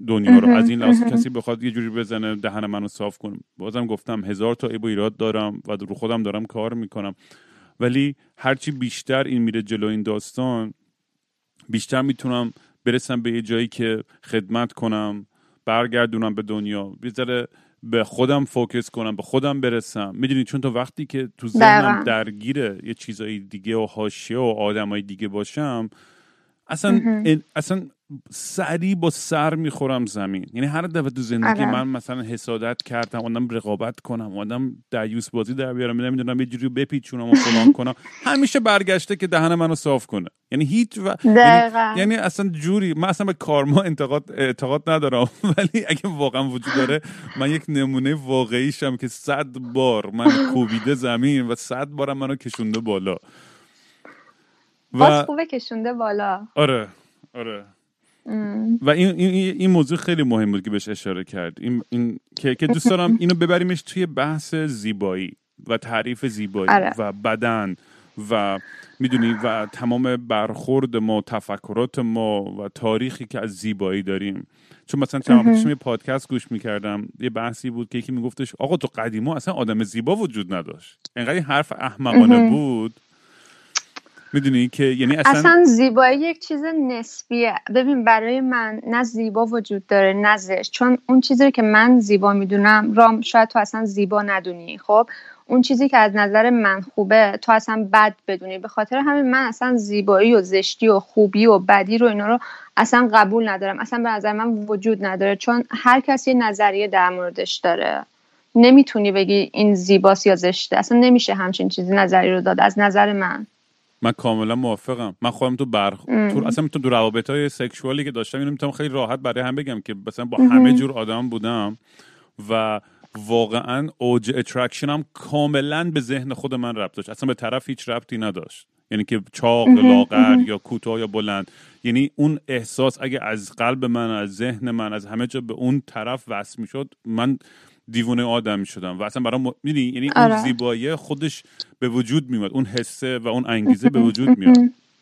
دنیا رو. از این لحاظ کسی بخواد یه جوری بزنه دهن منو صاف کنم بازم گفتم هزار تا ایب و ایراد دارم و رو خودم دارم کار می‌کنم. ولی هرچی بیشتر این میره جلو این داستان بیشتر می‌تونم برسم به یه جایی که خدمت کنم برگردونم به دنیا. بیزاره به خودم فوکس کنم به خودم برسم. می‌دونی چون تا وقتی که تو ذهنم درگیره یه چیزایی دیگه و حاشیه و آدمای دیگه باشم اصلا اصلا سری با سر می‌خورم زمین. یعنی هر دفعه تو زندگی آره. من مثلا حسادت کردم آدم رقابت کنم آدم دیوس بازی در بیارم نمی‌دونم یه جوری بپیچونم و فلان [LAUGHS] کنم. همیشه برگشته که دهن منو صاف کنه. یعنی هیچ و... یعنی... یعنی اصلا جوری من اصلا به کارما انتقاد اعتقاد ندارم. [LAUGHS] ولی اگه واقعا وجود داره من یک نمونه واقعیشم که صد بار من کوبیده زمین و صد بارم منو کشونده بالا. و خوبه کشونده بالا. آره. آره. و این, این, این موضوع خیلی مهم بود که بهش اشاره کرد. این, این که, که دوست دارم اینو ببریمش توی بحث زیبایی و تعریف زیبایی آره. و بدن و می‌دونی و تمام برخورد ما تفکرات ما و تاریخی که از زیبایی داریم. چون مثلا چند یه پادکست گوش می‌کردم یه بحثی بود که یکی میگفتش آقا تو قدیما اصلا آدم زیبا وجود نداشت. انقدر حرف احمقانه بود. می‌دونی که یعنی اصلا, اصلا زیبایی یک چیز نسبیه. ببین برای من نه زیبا وجود داره نه زشت. چون اون چیزی که من زیبا می‌دونم رام شاید تو اصلا زیبا ندونی خب؟ اون چیزی که از نظر من خوبه تو اصلا بد بدونی. به خاطر همین من اصلا زیبایی و زشتی و خوبی و بدی رو اینا رو اصلا قبول ندارم. اصلا به نظر من وجود نداره. چون هر کسی نظریه در موردش داره. نمی‌تونی بگی این زیباست یا زشته. اصلا نمیشه همچین چیزی نظری رو داد از نظر من. من کاملا موافقم. من خودم تو بر تو اصلا تو روابط های سکشوالی که داشتم اینو می‌تونم خیلی راحت برای هم بگم که مثلا با همه جور آدم بودم و واقعا اوج اترکشنم کاملا به ذهن خود من ربط داشت. اصلا به طرف هیچ ربطی نداشت. یعنی که چاق لاغر یا کوتاه یا بلند. یعنی اون احساس اگه از قلب من از ذهن من از همه جا به اون طرف وصل می‌شد من دیوونه آدم شدم و اصلا برام می‌دونی؟ یعنی اون آره. زیبایی خودش به وجود میاد اون حسه و اون انگیزه به وجود [LAUGHS] میاد.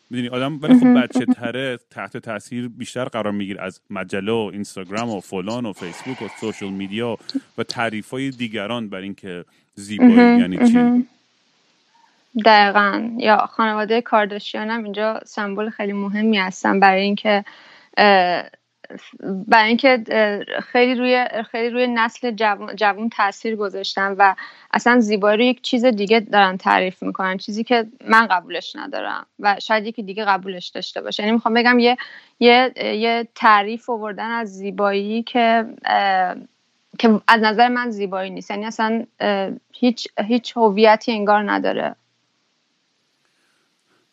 می‌دونی؟ آدم ولی خب بچه تره تحت تاثیر بیشتر قرار می‌گیره از مجله و اینستاگرام و فلان و فیسبوک و سوشال میدیا و تعریف های دیگران بر اینکه زیبایی یعنی چی؟ دقیقا. یا خانواده کارداشیان هم اینجا سمبل خیلی مهمی هستن برای اینکه برای اینکه خیلی روی خیلی روی نسل جوان, جوان تاثیر گذاشتن و اصلا زیبایی رو یک چیز دیگه دارن تعریف می‌کنن چیزی که من قبولش ندارم و شاید یکی دیگه قبولش داشته باشه. یعنی می‌خوام بگم یه یه یه تعریف آوردن از زیبایی که که از نظر من زیبایی نیست. یعنی اصلا هیچ هیچ هویتی انگار نداره.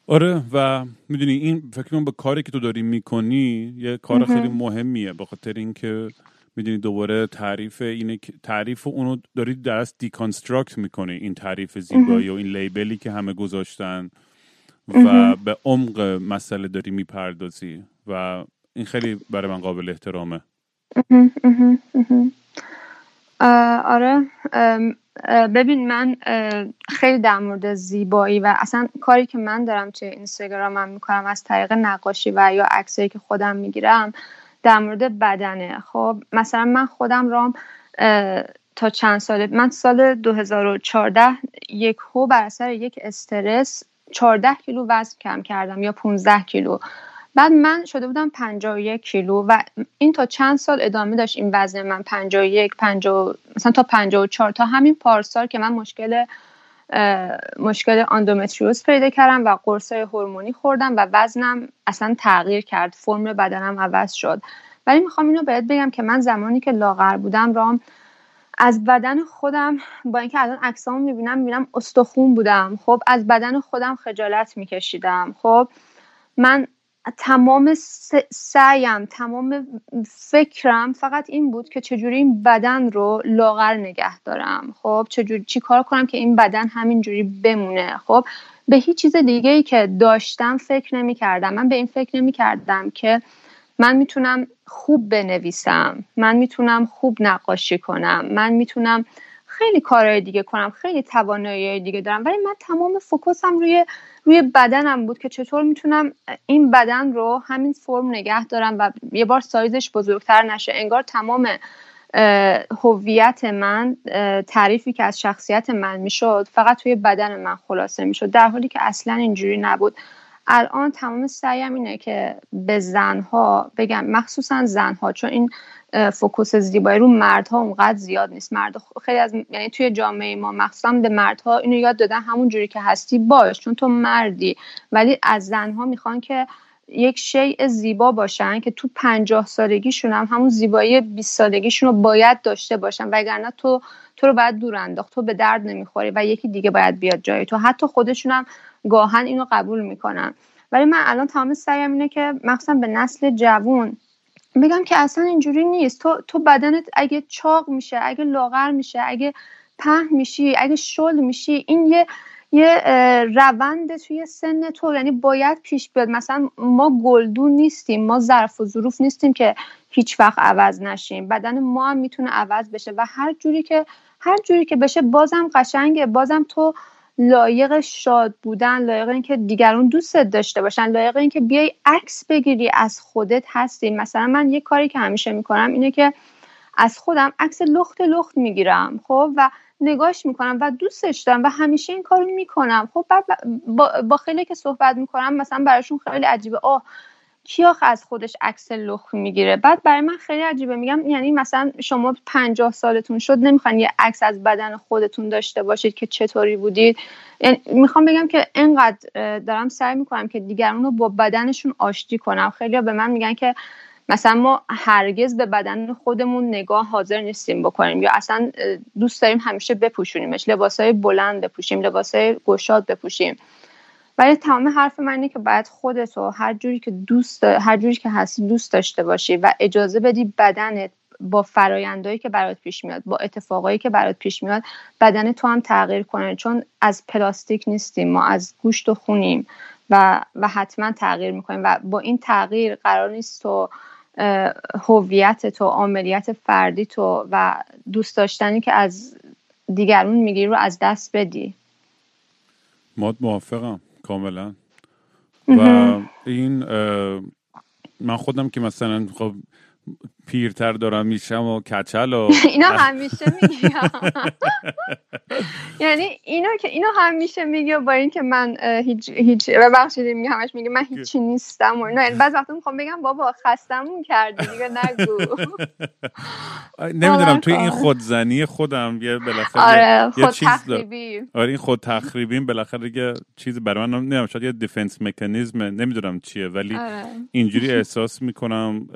آره و می‌دونی این فکر کنم به کاری که تو داری می‌کنی یه کار خیلی مهمیه به خاطر اینکه می‌دونی دوباره تعریف اینه تعریف اونو داری درست دیکانستراکت می‌کنی این تعریف زیبایی و این لیبلی که همه گذاشتن و به عمق مسئله داری می‌پردازی و این خیلی برای من قابل احترامه. آره ببین من خیلی در مورد زیبایی و اصلا کاری که من دارم توی اینستاگرامم می‌کنم از طریق نقاشی و یا عکسایی که خودم می‌گیرم در مورد بدنه. خب مثلا من خودم رام تا چند ساله من سال 2014 یک هو بر اثر یک استرس 14 کیلو وزن کم کردم یا 15 کیلو. بعد من شده بودم 51 کیلو و این تا چند سال ادامه داشت این وزن من 51 50 مثلا تا 54 تا همین پارسال که من مشکل مشکل اندومتریوز پیدا کردم و قرصای هورمونی خوردم و وزنم اصلا تغییر کرد فرم بدنم عوض شد. ولی می‌خوام اینو بهت بگم که من زمانی که لاغر بودم رام از بدن خودم با اینکه الان عکسامو می‌بینم می‌بینم استخون بودم. خب از بدن خودم خجالت میکشیدم. خب من تمام سعیم تمام فکرم فقط این بود که چجوری این بدن رو لاغر نگه دارم. خب چجوری چی کار کنم که این بدن همینجوری بمونه؟ خب به هیچ چیز دیگه ای که داشتم فکر نمی کردم من به این فکر نمی کردم که من می‌تونم خوب بنویسم من می‌تونم خوب نقاشی کنم من می‌تونم خیلی کارهای دیگه کنم خیلی توانایی دیگه دارم. ولی من تمام فوکوسم روی روی بدنم بود که چطور می‌تونم این بدن رو همین فرم نگه دارم و یه بار سایزش بزرگتر نشه. انگار تمام هویت من تعریفی که از شخصیت من می‌شد فقط توی بدن من خلاصه می‌شد. در حالی که اصلا اینجوری نبود. الان تمام سعیم اینه که به زنها بگم مخصوصا زنها چون این فوکوس زیبایی رو مردها اونقدر زیاد نیست. مرد خیلی از یعنی توی جامعه ما مخصوصا به مردها اینو یاد دادن همون جوری که هستی باش چون تو مردی. ولی از زنها می‌خوان که یک شیء زیبا باشن که تو پنجاه سالگیشون هم همون زیبایی 20 سالگیشون رو باید داشته باشن. وگرنه تو تو رو باید دور انداخت. تو به درد نمی‌خوری و یکی دیگه باید بیاد جای تو. حتی خودشون هم گاهن اینو قبول می‌کنن. ولی من الان تمام سعیم اینه که مخصوصا به نسل جوون بگم که اصلا اینجوری نیست. تو تو بدنت اگه چاق میشه اگه لاغر میشه اگه پهن میشی اگه شل میشی این یه یه روند توی سن تو. یعنی باید پیش بیاد. مثلا ما گلدون نیستیم ما ظرف و ظروف نیستیم که هیچ وقت عوض نشیم. بدن ما هم می‌تونه عوض بشه. و هر جوری که هر جوری که بشه بازم قشنگه. بازم تو لایق شاد بودن لایق اینکه دیگرون دوستت داشته باشن لایق اینکه بیای عکس بگیری از خودت هستی. مثلا من یه کاری که همیشه می‌کنم اینه که از خودم عکس لخت لخت می‌گیرم خب؟ و نگاش می‌کنم و دوستش دارم و همیشه این کارو می‌کنم. خب با, با خیلی که صحبت می‌کنم مثلا براشون خیلی عجیبه. آه کیاخ از خودش عکس لخ می‌گیره؟ بعد برای من خیلی عجیبه. میگم یعنی مثلا شما پنجاه سالتون شد نمی‌خوان یه عکس از بدن خودتون داشته باشید که چطوری بودید. یعنی می‌خوام بگم که انقدر دارم سعی می‌کنم که دیگران رو با بدنشون آشتی کنم. خیلی به من میگن که مثلا ما هرگز به بدن خودمون نگاه حاضر نیستیم بکنیم. یا اصلا دوست داریم همیشه بپوشونیمش. لباسای بلند بپوشیم لباسای گشاد بپوشیم. ولی تمام حرف من اینه که باید خودت و هر جوری که دوست هر جوری که هستی دوست داشته باشی و اجازه بدی بدنت با فرایندهایی که برات پیش میاد با اتفاقایی که برات پیش میاد بدن تو هم تغییر کنه. چون از پلاستیک نیستیم ما از گوشت و خونیم و و حتما تغییر می‌کنیم و با این تغییر قرار نیست تو هویت تو عملیات فردی تو و دوست داشتنی که از دیگرون می‌گیری رو از دست بدی. ماد موافقم. کاملا. و این من خودم که مثلا خب پیرتر دارم میشم و کچل و [LAUGHS] اینا همیشه میگم [LAUGHS] یعنی اینو که اینو همیشه میگه با اینکه من هیچ هیچ ببخشید میگم همش میگه من هیچی نیستم و اینا. یعنی بعض وقتا می‌خوام بگم بابا خستمون کردی دیگه نگو. [LAUGHS] نمی‌دونم توی این خودزنی خودم یه بالاخره آره خود تخریبی. آره این خود تخریبی بالاخره یه چیزی برای من نمی‌دونم شاید یه دیفنس مکانیزم نمی‌دونم چیه ولی آره. اینجوری احساس می‌کنم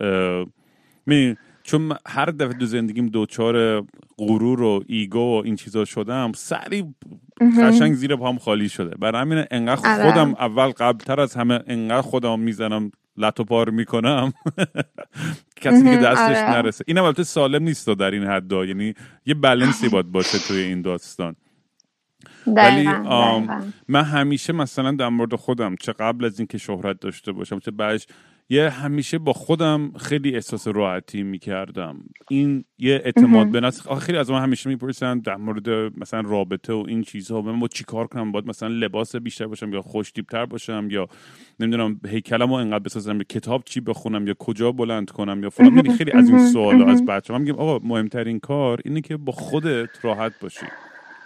می چون هر دفعه دو زندگیم دوچار غرور و ایگو و این چیزا شدم سری قشنگ زیر پام خالی شده. برای همین انقدر آره. خودم اول قبلتر از همه انقدر خودم می‌زنم لط و پار می‌کنم. [LAUGHS] کسی که دستش آره. نرسه. این البته سالم نیست در این حدا یعنی یه بلنسی باید باشه توی این داستان. ولی من همیشه مثلا در مورد خودم چه قبل از اینکه شهرت داشته باشم چه بعدش یه همیشه با خودم خیلی احساس راحتی می‌کردم. این یه اعتماد به نفس خیلی از من همیشه می‌پرسن در مورد مثلا رابطه و این چیزها من با چیکار کنم؟ باید مثلا لباس بیشتر باشم یا خوش تر باشم یا نمی‌دونم هیکلمو انقدر بسازم یا کتاب چی بخونم یا کجا بلند کنم یا فلان. یعنی خیلی از این سوالا از بچه‌ها. میگم آقا مهمترین کار اینه که با خودت راحت باشی.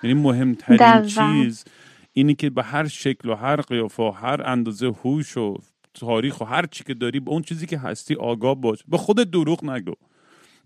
یعنی مهمترین چیز اینی که به هر شکل و هر قیافه و هر اندازه هوش و تاریخ و هر چی که داری به اون چیزی که هستی آگاه باش. به خود دروغ نگو.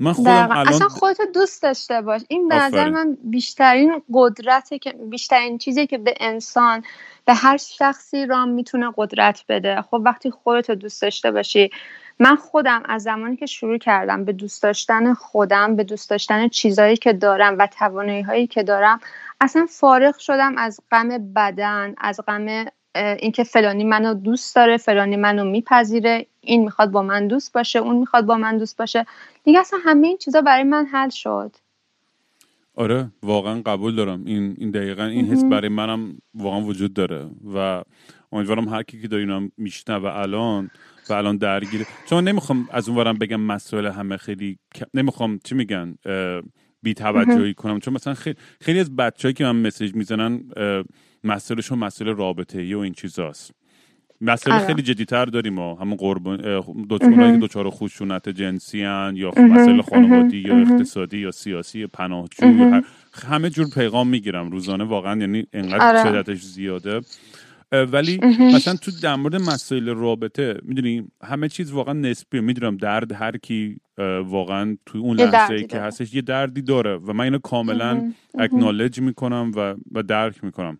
من خودم الان اصلا خودتو دوست داشته باش. این به نظر من بیشترین قدرته که بیشترین چیزی که به انسان به هر شخصی رام می‌تونه قدرت بده. خب وقتی خودتو دوست داشته باشی. من خودم از زمانی که شروع کردم به دوست داشتن خودم به دوست داشتن چیزهایی که دارم و توانایی هایی که دارم اصلا فارغ شدم از غم بدن از غم اینکه فلانی منو دوست داره فلانی منو میپذیره این می‌خواد با من دوست باشه اون می‌خواد با من دوست باشه. دیگه اصلا همه این چیزا برای من حل شد. آره واقعا قبول دارم. این این دقیقا این حس برای منم واقعا وجود داره و امیدوارم هر کی که داره اینا و الان و الان درگیره. چون نمی‌خوام از اونورم بگم مسائل همه خیلی نمی‌خوام چی میگن بی توجهی کنم. چون مثلا خیلی, خیلی از بچه‌ای که من مسیج می‌زنن مسئلهشون مسئله رابطه ای و این چیزاست. مسئله آره. خیلی جدیتر داریم ما. همون قربان که دچار خشونت جنسی هن یا مسئله خانوادی یا اقتصادی یا سیاسی یا پناهجو همه جور پیغام می‌گیرم روزانه. واقعا یعنی انقدر آره. شدتش زیاده. ولی مثلا تو در مورد مسائل رابطه می‌دونی همه چیز واقعا نسبیه می‌دونم درد هر کی واقعا تو اون لحظه ای که هستش یه دردی داره. و من اینو کاملا اکنالج می‌کنم و, و درک می‌کنم.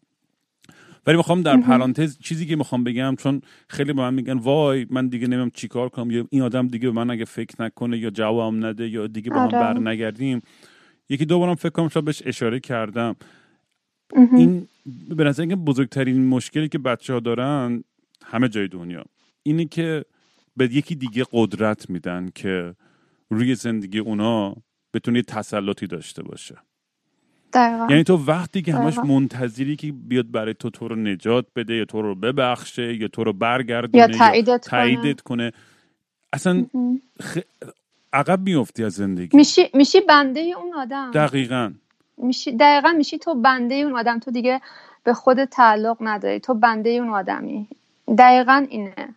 ولی می‌خوام در پرانتز چیزی که می‌خوام بگم چون خیلی به من میگن وای من دیگه نمیم چیکار کنم یا این آدم دیگه به من اگه فکر نکنه یا جوابم نده یا دیگه با هم آره. بر نگردیم یکی دو بارم فکر کنم شاید بهش اشاره کردم. این به نظر اینکه بزرگترین مشکلی که بچه ها دارن همه جای دنیا اینه که به یکی دیگه قدرت میدن که روی زندگی اونا بتونه تسلطی داشته باشه. یعنی تو وقتی که همش منتظری که بیاد برای تو تو رو نجات بده یا تو رو ببخشه یا تو رو برگردونه یا تاییدت, کنه. کنه اصلا خ... عقب میفتی از زندگی. میشی میشی بنده اون آدم. دقیقا. میشی دقیقا میشی تو بنده اون آدم. تو دیگه به خود تعلق نداری. تو بنده اون آدمی. دقیقا اینه.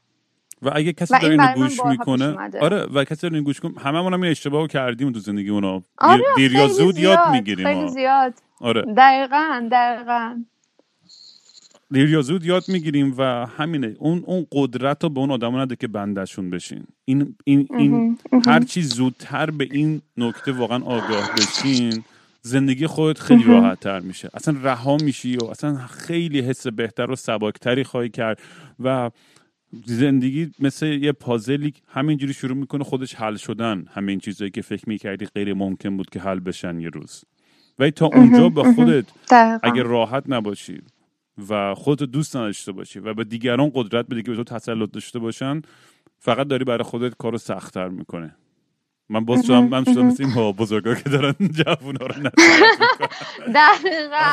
و اگه کسی داره اینو گوش می‌کنه آره و کسی داره اینو گوش کنه همه هم این اشتباهو کردیم تو زندگی اونا. آره دیر یا زود یاد می‌گیریم خیلی زیاد. آره. دقیقا دقیقا. دیر یا زود یاد می‌گیریم و همینه. اون اون قدرت رو به اون آدم نده که بندشون بشین. این این این هر چی زودتر به این نکته واقعا آگاه بشین زندگی خودت خیلی راحت تر میشه. اصلا رها میشی و اصلا خیلی حس بهتر و سباکتری خواهی کرد و زندگی مثل یه پازلی همینجوری شروع می‌کنه خودش حل شدن. همین چیزایی که فکر می‌کردی غیر ممکن بود که حل بشن یه روز. و تا اونجا به خودت اگر راحت نباشی و خودت دوست نداشته باشی و به دیگران قدرت بدی که به تو تسلط داشته باشن فقط داری برای خودت کارو سختتر می‌کنه. من باز شدم من شدم مثل این بزرگا که دارن جوونا رو [LAUGHS]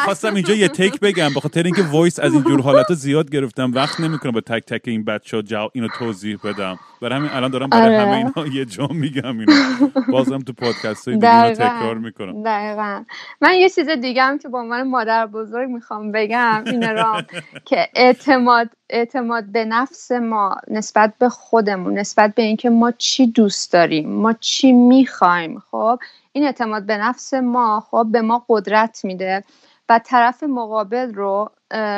خواستم اینجا یه تک بگم بخاطر اینکه voice از اینجور حالت زیاد گرفتم وقت نمی‌کنم با تک تک این بچه ها اینو توضیح بدم. برای همین الان دارم برای همه آره. اینا یه جا میگم اینو. بازم تو پادکست های دیگه تکرار می‌کنم. دقیقا. من یه چیز دیگه هم که با عنوان مادر بزرگ می‌خوام بگم این رام که اعتماد اعتماد به نفس ما نسبت به خودمون نسبت به اینکه ما چی دوست داریم ما چی می‌خوایم خب؟ این اعتماد به نفس ما خب؟ به ما قدرت میده و طرف مقابل رو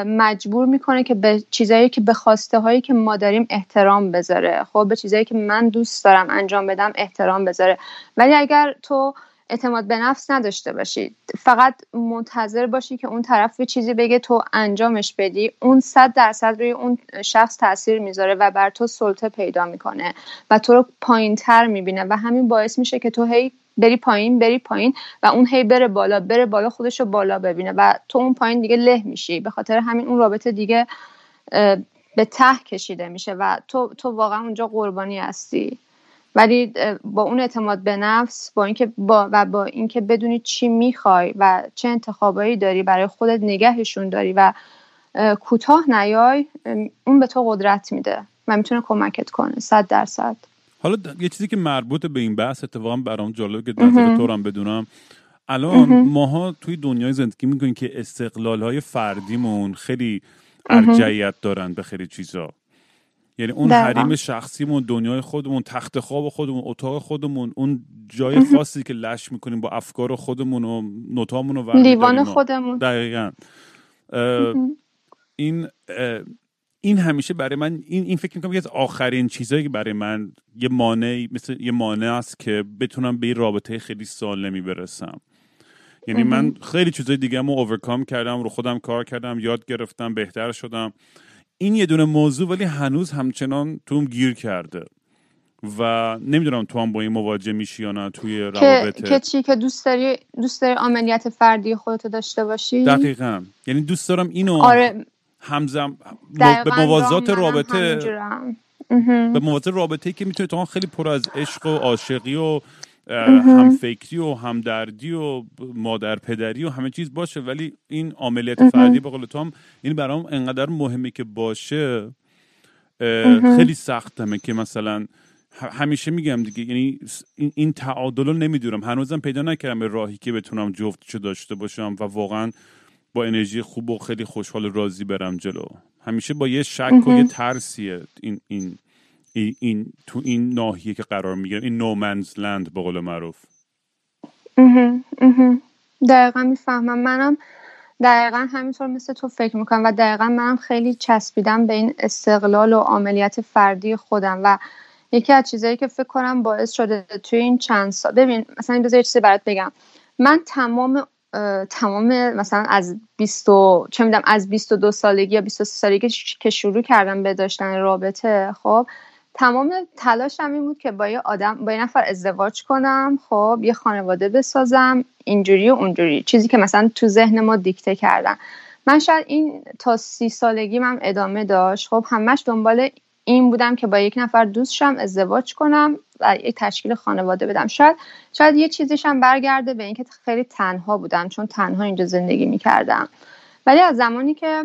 مجبور می‌کنه که به چیزایی که به خواسته هایی که ما داریم احترام بذاره خب؟ به چیزایی که من دوست دارم انجام بدم احترام بذاره. ولی اگر تو اعتماد به نفس نداشته باشی. فقط منتظر باشی که اون طرف به چیزی بگه تو انجامش بدی. اون صد درصد روی اون شخص تاثیر می‌ذاره و بر تو سلطه پیدا می‌کنه و تو رو پایین تر می‌بینه و همین باعث میشه که تو هی بری پایین بری پایین و اون هی بره بالا بره بالا خودش رو بالا ببینه و تو اون پایین دیگه له میشی. به خاطر همین اون رابطه دیگه به ته کشیده میشه و تو تو واقعا اونجا قربانی هستی. ولی با اون اعتماد به نفس با اینکه با و با اینکه بدونی چی می‌خوای و چه انتخابایی داری برای خودت نگهشون داری و کوتاه نیای اون به تو قدرت میده و می‌تونه کمکت کنه صد درصد. حالا یه چیزی که مربوط به این بحث اتفاقا برام جالب که نظر تو هم بدونم. الان ماها توی دنیای زندگی می‌کنیم که استقلال های فردیمون خیلی ارجعیت دارن به خیلی چیزا. یعنی اون حریم شخصیمون دنیای خودمون تخت خواب خودمون اتاق خودمون اون جای خاصی که لش می‌کنیم با افکار خودمون و نوتامون و لیوان خودمون. دقیقا. این این همیشه برای من این, این فکر می‌کنم که از آخرین چیزایی که برای من یه مانع مثل یه مانع است که بتونم به این رابطه خیلی سالمی برسم. یعنی من خیلی چیزای دیگه رو اوورکام کردم رو خودم کار کردم یاد گرفتم بهتر شدم. این یه دونه موضوع ولی هنوز همچنان توم گیر کرده. و نمی‌دونم تو هم با این مواجه میشی یا نه توی روابط. که چی؟ که دوست داری دوست داری عملیات فردی خودتو داشته باشی؟ دقیقا. یعنی دوست دارم اینو آره. همزم به موازات رابطه به موازات رابطه که می‌تونه تو خیلی پر از عشق و عاشقی و هم فکری و همدردی و مادر پدری و همه چیز باشه ولی این عملیات فردی به قول تو هم این برام انقدر مهمه که باشه خیلی سختمه که مثلا همیشه میگم دیگه یعنی این تعادل رو نمی‌دونم. هنوزم پیدا نکردم به راهی که بتونم جفتشو داشته باشم و واقعا با انرژی خوب و خیلی خوشحال راضی برم جلو. همیشه با یه شک و یه ترسیه این این این, تو این ناحیه که قرار می‌گیرم این نومنز لند به قول معروف. دقیقا می‌فهمم. منم دقیقا همینطور مثل تو فکر می‌کنم و دقیقا منم خیلی چسبیدم به این استقلال و عملیات فردی خودم و یکی از چیزایی که فکر کنم باعث شده توی این چند سال ببین مثلا یه چیزی برات بگم. من تمام تمام مثلا از 20 چه می‌دونم از 22 سالگی یا 23 سالگی که شروع کردم به داشتن رابطه خب تمام تلاشم این بود که با یه آدم با یه نفر ازدواج کنم خب یه خانواده بسازم اینجوری و اونجوری. چیزی که مثلا تو ذهن ما دیکته کردن. من شاید این تا سی سالگی من ادامه داشت. خب همش دنبال این بودم که با یک نفر دوست شم ازدواج کنم و یک تشکیل خانواده بدم. شاید شاید یه چیزیشم برگرده به اینکه خیلی تنها بودم چون تنها اینجا زندگی می‌کردم. ولی از زمانی که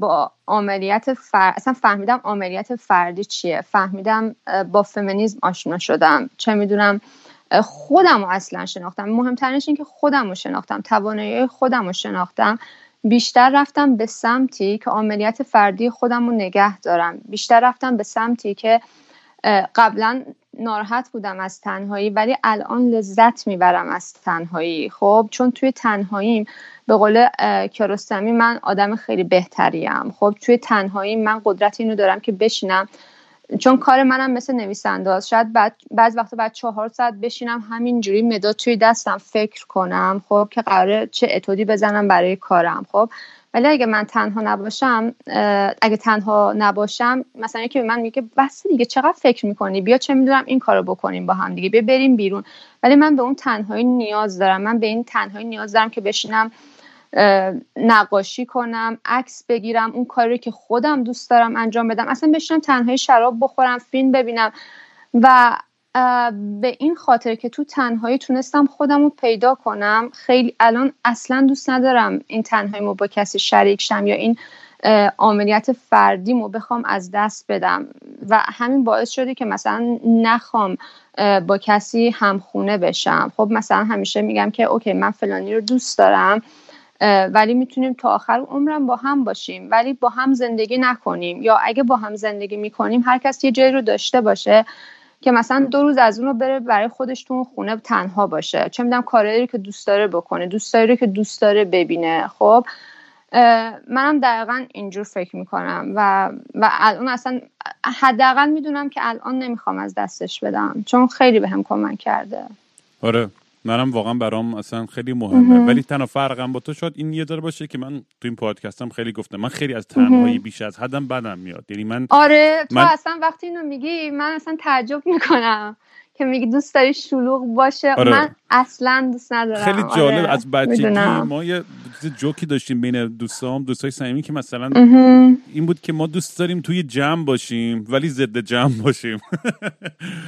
با عملیات فر... اصلا فهمیدم عملیات فردی چیه. فهمیدم با فمینیزم آشنا شدم. چه می‌دونم خودم رو اصلا شناختم. مهمترینش این که خودم رو شناختم. توانایی خودم رو شناختم. بیشتر رفتم به سمتی که عملیات فردی خودم رو نگه دارم. بیشتر رفتم به سمتی که قبلا ناراحت بودم از تنهایی ولی الان لذت می‌برم از تنهایی. خب چون توی تنهاییم به قول کیارستمی من آدم خیلی بهتریم. خب توی تنهایی من قدرت اینو دارم که بشینم. چون کار منم مثل نویسنده شاید بعد بعض وقتا بعد چهار ساعت بشینم همینجوری مداد توی دستم فکر کنم. خب که قراره چه اتودی بزنم برای کارم. خب ولی اگه من تنها نباشم اگه تنها نباشم مثلا یکی به من میگه بس دیگه چقدر فکر می‌کنی؟ بیا چه می‌دونم این کارو بکنیم با هم دیگه بیا بریم بیرون. ولی من به اون تنهایی نیاز دارم. من به این تنهایی نیاز دارم که بشینم نقاشی کنم عکس بگیرم اون کاری که خودم دوست دارم انجام بدم. اصلا بشینم تنهایی شراب بخورم فیلم ببینم و به این خاطر که تو تنهایی تونستم خودم رو پیدا کنم خیلی الان اصلا دوست ندارم این تنهایی با کسی شریک شم یا این عملیات فردیمو بخوام از دست بدم. و همین باعث شده که مثلا نخوام با کسی همخونه بشم. خب مثلا همیشه میگم که اوکی من فلانی رو دوست دارم ولی می‌تونیم تا آخر عمرم با هم باشیم. ولی با هم زندگی نکنیم. یا اگه با هم زندگی می‌کنیم هر کس یه جایی رو داشته باشه. که مثلا دو روز از اون رو بره برای خودش تو خونه تنها باشه. چه می‌دونم کاری که دوست داره بکنه دوست داره که دوست داره ببینه. خب منم دقیقا اینجور فکر می‌کنم و و الان اصلا حداقل می‌دونم که الان نمی‌خوام از دستش بدم چون خیلی بهم به کمک کرده. آره. منم واقعا برام اصلا خیلی مهمه. ولی تنها فرقم با تو شد این یه داره باشه که من تو این پادکستم خیلی گفتم. من خیلی از تنهایی بیش از حدم بدم میاد. یعنی من آره تو اصلا وقتی اینو میگی من اصلا تعجب می‌کنم. که میگه دوست داری شلوغ باشه آره. من اصلا دوست ندارم. خیلی جالب. آره. از بچگی ما یه جوکی داشتیم بین دوستام دوستای صمیمی که مثلا این بود که ما دوست داریم توی جمع باشیم ولی ضد جمع باشیم.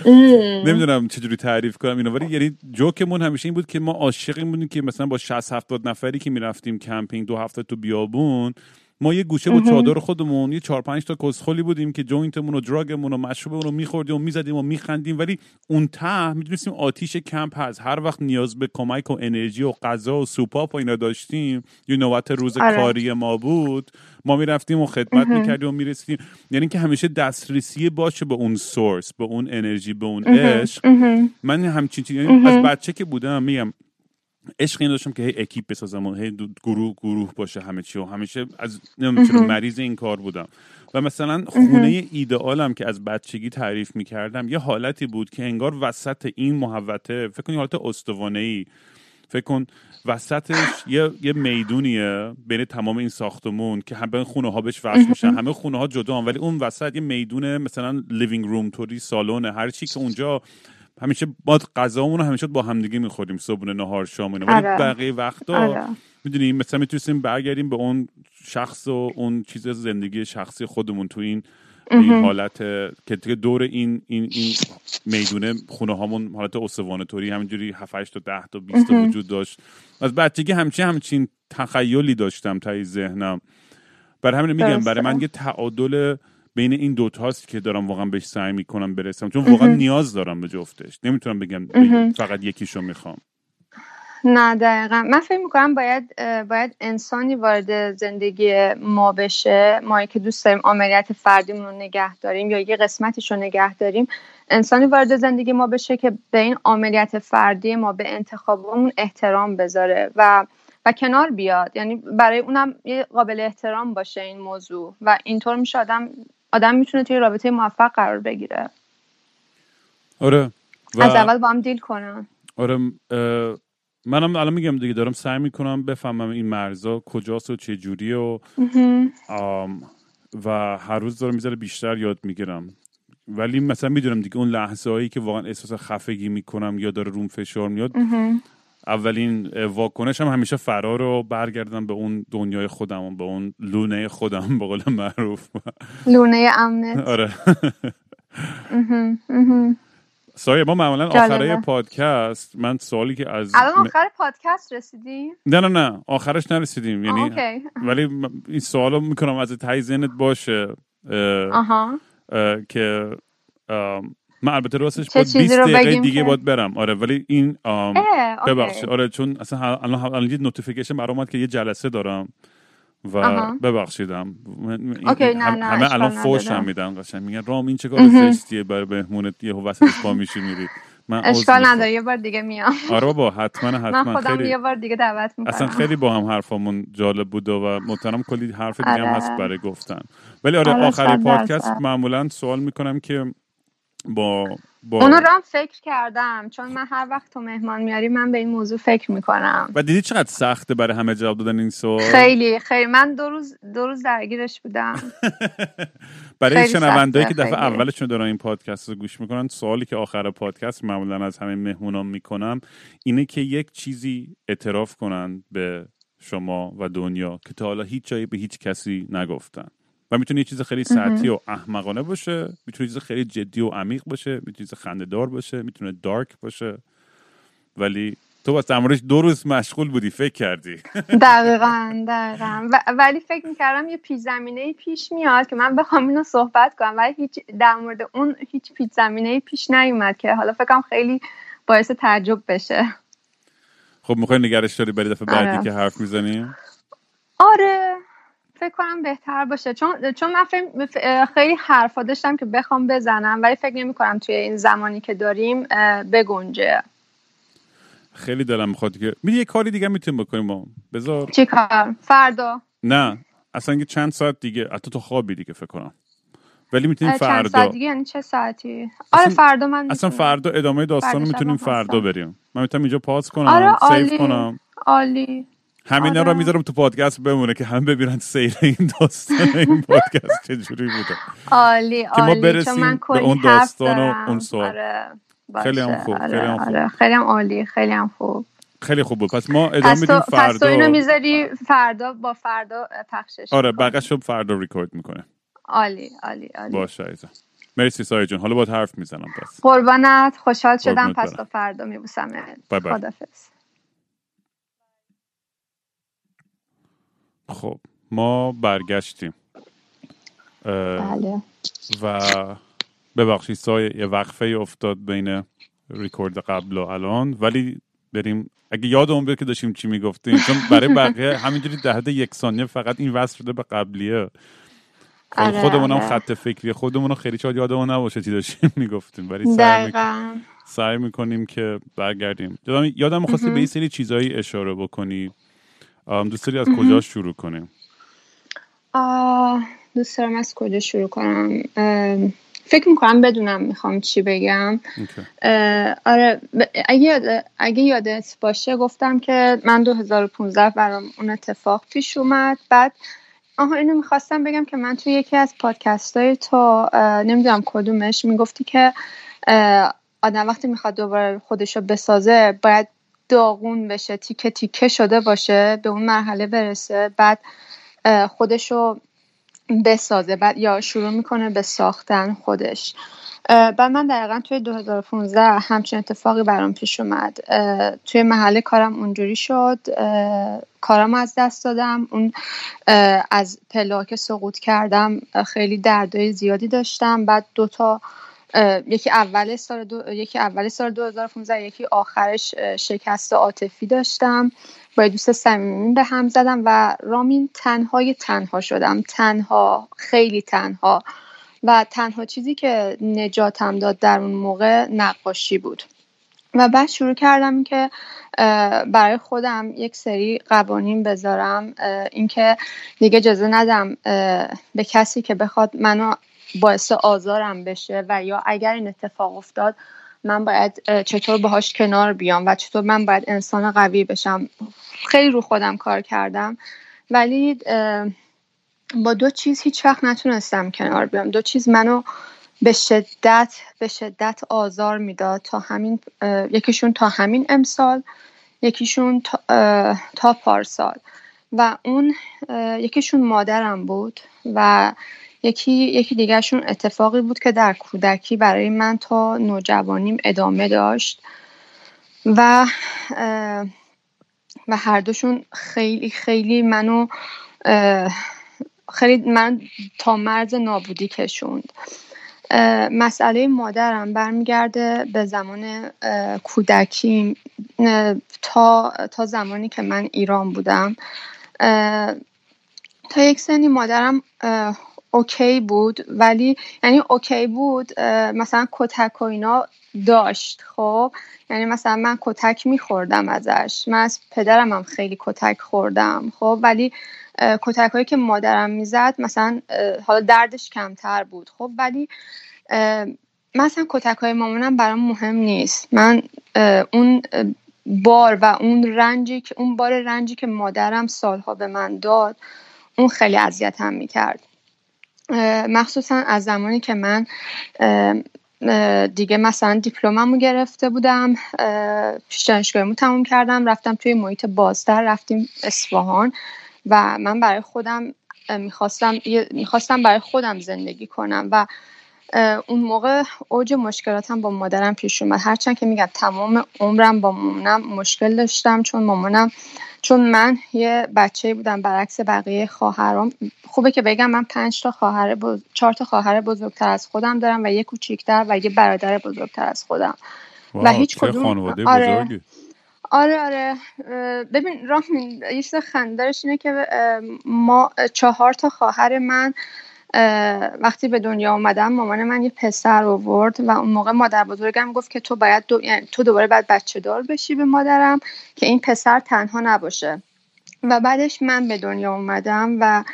[LAUGHS] نمی‌دونم چجوری تعریف کنم اینو ولی یعنی جوکمون همیشه این بود که ما عاشق بودیم که مثلا با 60 70 نفری که می‌رفتیم کمپینگ دو هفته تو بیابون ما یه گوشه با چادر خودمون یه چهار پنج تا کسخلی بودیم که joint مون و drug مون و مشروبمون رو میخوردیم و می‌زدیم و میخندیم. ولی اون ته می‌دونستیم آتیش کمپ هست هر وقت نیاز به کمک و انرژی و غذا و سوپاپ و اینا داشتیم یه نوبت روز آره. کاری ما بود. ما می‌رفتیم و خدمت می‌کردیم و می‌رسیدیم. یعنی که همیشه دسترسی باشه به اون سورس به اون انرژی به اون عشق. من همچین چیزی یعنی از بچه که بودم میگم عشق این داشتم که هی اکیپ بسازم و هی گروه گروه باشه همه چی و همیشه از نمی‌دونم مریض این کار بودم. و مثلا خونه ایدئالم که از بچگی تعریف می‌کردم یه حالتی بود که انگار وسط این محوطه فکر کنی حالت استوانه ای فکر کن وسطش یه, یه میدونیه بین تمام این ساختمون که همه خونه ها بهش وصل میشن. همه خونه ها جدا هم. ولی اون وسط یه می‌دونه مثلا لیوینگ روم توری سالونه هر چی که اونجا همیشه ما غذامون رو همیشه با همدیگه می‌خوریم صبحونه نهار شام ولی آره. بقیه وقتا آره. می‌دونیم مثلا می‌تونستیم برگردیم به اون شخص و اون چیز زندگی شخصی خودمون تو این این حالت که دور این این این می‌دونه خونه هامون حالت اسوانه طوری همینجوری 7 8 تا 10 تا 20 تا وجود داشت. از بچگی همچین همچین تخیلی داشتم تا ذهنم. برای همین میگم برای من یه تعادل بین این دوتاست که دارم واقعا بهش سعی می‌کنم برسم. چون واقعا نیاز دارم به جفتش. نمی‌تونم بگم فقط یکیشو می‌خوام. نه دقیقا. من فکر می‌کنم باید باید انسانی وارد زندگی ما بشه. ما که دوست داریم عملیات فردیمون رو نگه داریم یا یه قسمتش رو نگه داریم انسانی وارد زندگی ما بشه که به این عملیات فردی ما به انتخابمون احترام بذاره و و کنار بیاد. یعنی برای اونم یه قابل احترام باشه این موضوع. و اینطور میشه آدم آدم می‌تونه توی رابطه موفق قرار بگیره. آره. و... از اول با هم دیل کنم. آره منم الان میگم دیگه دارم سعی می‌کنم بفهمم این مرزا کجاست و چه جوری و و هر روز دارم می‌ذاره بیشتر یاد می‌گیرم. ولی مثلا می‌دونم دیگه اون لحظه هایی که واقعا احساس خفگی می‌کنم یا داره روم فشار میاد اولین واکنش هم همیشه فرار رو برگردم به اون دنیای خودم به اون لونه خودم به قول معروف. لونه امنت. [LAUGHS] آره. سایه ما معمولا آخره پادکست من سوالی که از الان آخر پادکست رسیدیم؟ نه نه نه آخرش نرسیدیم. یعنی ولی این سوالو می‌کنم از ته ذهنت باشه آها. که من البته راستش با 20 دقیقه دیگه باید برم. آره ولی این ببخشید. آره چون اصلا الان الان یه notification برام اومد که یه جلسه دارم و ببخشیدم. همه الان فوش هم میدن قشنگ. میگن رام این چه کار زشتیه برای بهمونت؟ یه وسطش پا میشی میری. من اشکال نداره یه بار دیگه میام. آره بابا حتما حتما. من خودم خیلی... یه بار دیگه دعوت می‌کنم. اصلا خیلی با هم حرفمون جالب بوده و محترم کلی حرف دیگه هم هست آره. برای گفتن. ولی آره, آره پادکست معمولا سوال می‌کنم که با با اونو رام فکر کردم چون من هر وقت تو مهمان میاری من به این موضوع فکر می‌کنم. و دیدی چقدر سخته برای همه جواب دادن این سوال؟ خیلی خیلی. من دو روز دو روز درگیرش بودم. [LAUGHS] برای شنوندایی که دفعه اولشون دارن این پادکست رو گوش می‌کنن سوالی که آخر پادکست معمولا از همه مهمونان می‌کنم اینه که یک چیزی اعتراف کنن به شما و دنیا که تا حالا هیچ جایی به هیچ کسی نگفتن. و می‌تونه یه چیز خیلی سطحی و احمقانه باشه می‌تونه چیز خیلی جدی و عمیق باشه می‌تونه چیز خندهدار باشه می‌تونه دارک باشه. ولی تو با در دو روز مشغول بودی فکر کردی. [LAUGHS] دقیقا دقیقا. ولی فکر می‌کردم یه پیش زمینه پیش میاد که من بخوام اینو صحبت کنم. ولی هیچ در مورد اون هیچ پیش زمینه پیش نیومد که حالا فکرم خیلی باعث تعجب بشه. خب می‌خوای نگرش داری برای دفعه بعدی آره. که حرف می‌زنیم؟ آره. فکر کنم بهتر باشه. چون چون من خیلی حرفا داشتم که بخوام بزنم ولی فکر نمی کنم توی این زمانی که داریم بگنجه. خیلی دلم می‌خواد که میری یه کاری دیگه می‌تونیم بکنیم ما؟ بذار. چی کار؟ فردا. نه اصلا یه چند ساعت دیگه حتی تو خوابی دیگه فکر کنم. ولی می‌تونیم اه، چند فردا. ساعت دیگه؟ یعنی چه ساعتی؟ آره اصلا- فردا من اصلا می‌تونم. فردا ادامه داستان فردا می‌تونیم فردا. بریم. من می‌تونم اینجا پاس کنم آره سیو کنم. عالی. همینا رو آره. می‌ذارم تو پادکست بمونه که هم ببینن سیر این داستان این پادکست چجوری بوده عالی که ما برسیم به اون داستان و. اون سوال. آره خیلی هم. خوب، آره، خیلی هم خوب. آره خیلی هم عالی خیلی هم خوب خیلی خوب بود پس ما ادامه میدیم تو, پس تو فردا اینو می‌ذاری فردا با فردا پخشش آره. بقیه شب فردا ریکورد می‌کنه عالی عالی عالی باشه عزیزم مرسی سایه جون حالا باید حرف می‌زنم پس قربانت خوشحال شدم پس. تا فردا میبوسم بای بای. خدافز خب ما برگشتیم. بله. و ببخشید سایه یه وقفه افتاد بین ریکورد قبل و الان ولی بریم. اگه یادمون بیاد که داشتیم چی می‌گفتیم چون برای بقیه [LAUGHS] همینجوری ده حد یک ثانیه فقط این وصل شده به قبلیه. خب آره، خودمون هم آره. خط فکری خودمون رو خیلی شاید یادمون نباشه چی داشتیم [LAUGHS] می‌گفتیم. ولی سعی, سعی می‌کنیم که برگردیم. یادم یادم خواستی به یه سری چیزایی اشاره بکنی. دوست داری از کجا شروع کنیم؟ دوست دارم از کجا شروع کنم؟ فکر می‌کنم بدونم می‌خوام چی بگم. آره اگه, اگه یادت باشه گفتم که من 2015 برام اون اتفاق پیش اومد. بعد آها اینو می‌خواستم بگم که من توی یکی از پادکست های تو نمی‌دونم کدومش می‌گفتی که آدم وقتی می‌خواد دوباره خودشو بسازه باید داغون بشه تیکه تیکه شده باشه به اون مرحله برسه بعد خودشو بسازه بعد یا شروع می‌کنه به ساختن خودش. بعد من دقیقا توی 2015 همچین اتفاقی برام پیش اومد. توی محله کارم اونجوری شد. کارم از دست دادم. اون از پلاک سقوط کردم خیلی دردای زیادی داشتم. بعد دوتا یکی اول سال دو، یکی اول سال 2015 یکی آخرش شکست عاطفی داشتم. با دوست صمیمی به هم زدم و رامین تنهای تنها شدم. تنها خیلی تنها. و تنها چیزی که نجاتم داد در اون موقع نقاشی بود. و بعد شروع کردم که برای خودم یک سری قوانین بذارم. اینکه دیگه اجازه ندم به کسی که بخواد منو باعث آزارم بشه و یا اگر این اتفاق افتاد من باید چطور باهاش کنار بیام و چطور من باید انسان قوی بشم. خیلی رو خودم کار کردم. ولی با دو چیز هیچ وقت نتونستم کنار بیام. دو چیز منو به شدت به شدت آزار می‌داد تا همین یکیشون تا همین امسال یکیشون تا, تا پارسال. و اون یکیشون مادرم بود و یکی یکی دیگرشون اتفاقی بود که در کودکی برای من تا نوجوانیم ادامه داشت و و هر دوشون خیلی خیلی منو خیلی من تا مرز نابودی کشوند. مسئله مادرم برمیگرده به زمان کودکی تا تا زمانی که من ایران بودم. تا یک سنی مادرم okay بود ولی یعنی okay بود مثلا کتک و اینا داشت خب؟ یعنی مثلا من کتک میخوردم ازش. من از پدرم هم خیلی کتک خوردم خب؟ ولی کتک هایی که مادرم می‌زد مثلا حالا دردش کمتر بود خب؟ ولی مثلا کتک های مامانم برام مهم نیست. من اون بار و اون رنجی که اون بار رنجی که مادرم سالها به من داد اون خیلی اذیتم می‌کرد. مخصوصا از زمانی که من دیگه مثلا دیپلممو گرفته بودم پیش دانشگاهیمو تموم کردم رفتم توی محیط بازتر رفتیم اصفهان و من برای خودم می‌خواستم می‌خواستم برای خودم زندگی کنم و اون موقع اوج مشکلاتم با مادرم پیش اومد. هرچند که میگم تمام عمرم با مامانم مشکل داشتم چون مامانم چون من یه بچه بودم برعکس بقیه خواهرام. خوبه که بگم من پنج تا خواهر بز... چهار تا خواهر بزرگتر از خودم دارم و یه کوچیکتر و یه برادر بزرگتر از خودم. واو، هیچ کدوم- خانواده آره. بزرگی. آره آره. ببین رامین یه چیز خندرش اینه که ما چهار تا خواهر من وقتی به دنیا آمدم مامان من یه پسر آورد و اون موقع مادر بزرگم گفت که تو باید دو... یعنی تو دوباره باید بچه دار بشی به مادرم که این پسر تنها نباشه. و بعدش من به دنیا اومدم و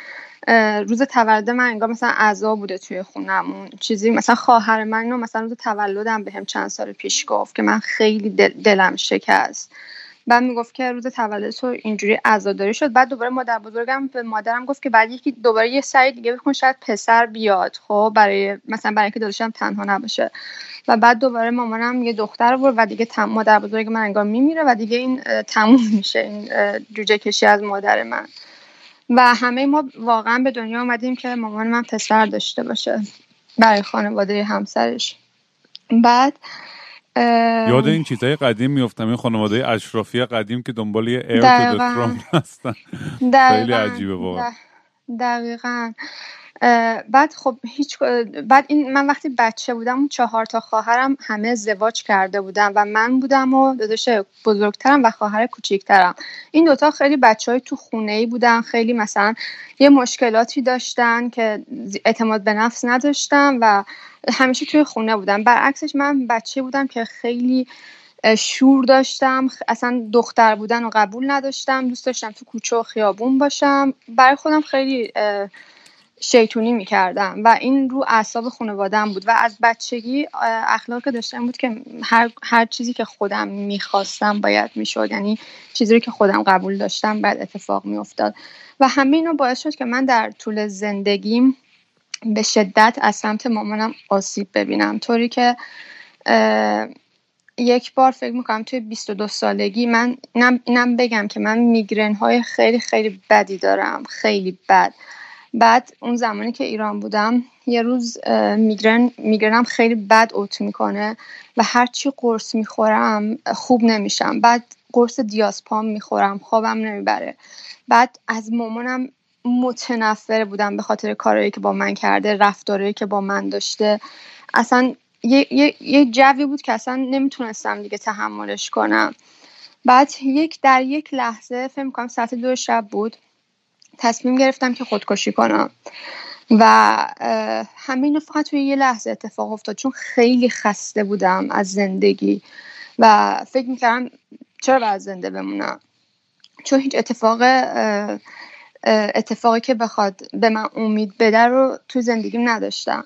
روز تولد من انگار مثلا عذا بوده توی خونمون. چیزی مثلا خواهر من مثلا روز تولدم به هم چند سال پیش گفت که من خیلی دلم شکست. بعد می‌گفت که روز تولد تو اینجوری عزاداری شد. بعد دوباره مادر بزرگم به مادرم گفت که بعد یکی دوباره یه سعی دیگه بکن شاید پسر بیاد خب؟ برای مثلا برای اینکه داداشم تنها نباشه. و بعد دوباره مامانم یه دختر بود و دیگه تم... مادر بزرگ من انگار میمیره و دیگه این تموم [LAUGHS] میشه این جوجه کشی از مادر من. و همه ما واقعا به دنیا آمدیم که مامان من پسر داشته باشه برای خانواده همسرش. بعد یاد این چیزهای قدیم میفتم این خانواده اشرافی قدیم که دنبال یه ایر هستن. خیلی عجیبه واقعا. دقیقا. بعد خب هیچ بعد این من وقتی بچه بودم اون چهار تا خواهرم همه ازدواج کرده بودم و من بودم و داداش بزرگترم و خواهر کوچیکترم. این دوتا خیلی بچه های تو خونه ای بودن خیلی مثلا یه مشکلاتی داشتن که اعتماد به نفس نداشتم و همیشه توی خونه بودم برعکسش من بچه بودم که خیلی شور داشتم. اصلا دختر بودن و قبول نداشتم. دوست داشتم تو کوچه و خیابون باشم. برای خودم خیلی شیطونی می‌کردم و این رو اعصاب خانوادم بود و از بچگی اخلاق که داشتم بود که هر, هر چیزی که خودم می‌خواستم باید می‌شد. یعنی چیزی که خودم قبول داشتم بعد اتفاق میافتاد. و همه اینو باعث شد که من در طول زندگیم به شدت از سمت مامانم آسیب ببینم. طوری که یک بار فکر می‌کنم توی 22 سالگی من اینم, بگم که من میگرن های خیلی خیلی بدی دارم خیلی بد. بعد اون زمانی که ایران بودم یه روز میگرن میگرنم خیلی بد اوت می‌کنه و هرچی قرص می‌خورم خوب نمیشم. بعد قرص دیاسپام می‌خورم خوابم نمی‌بره. بعد از مامانم متنفره بودم به خاطر کارهایی که با من کرده رفتارهایی که با من داشته. اصلا یه, یه،, یه جوی بود که اصلا نمی‌تونستم دیگه تحملش کنم. بعد یک در یک لحظه فکر کنم ساعت دو شب بود تصمیم گرفتم که خودکشی کنم. و همین فقط توی یه لحظه اتفاق افتاد چون خیلی خسته بودم از زندگی. و فکر می‌کردم چرا باید زنده بمونم؟ چون هیچ اتفاق اتفاقی که بخواد به من امید بده رو تو زندگیم نداشتم.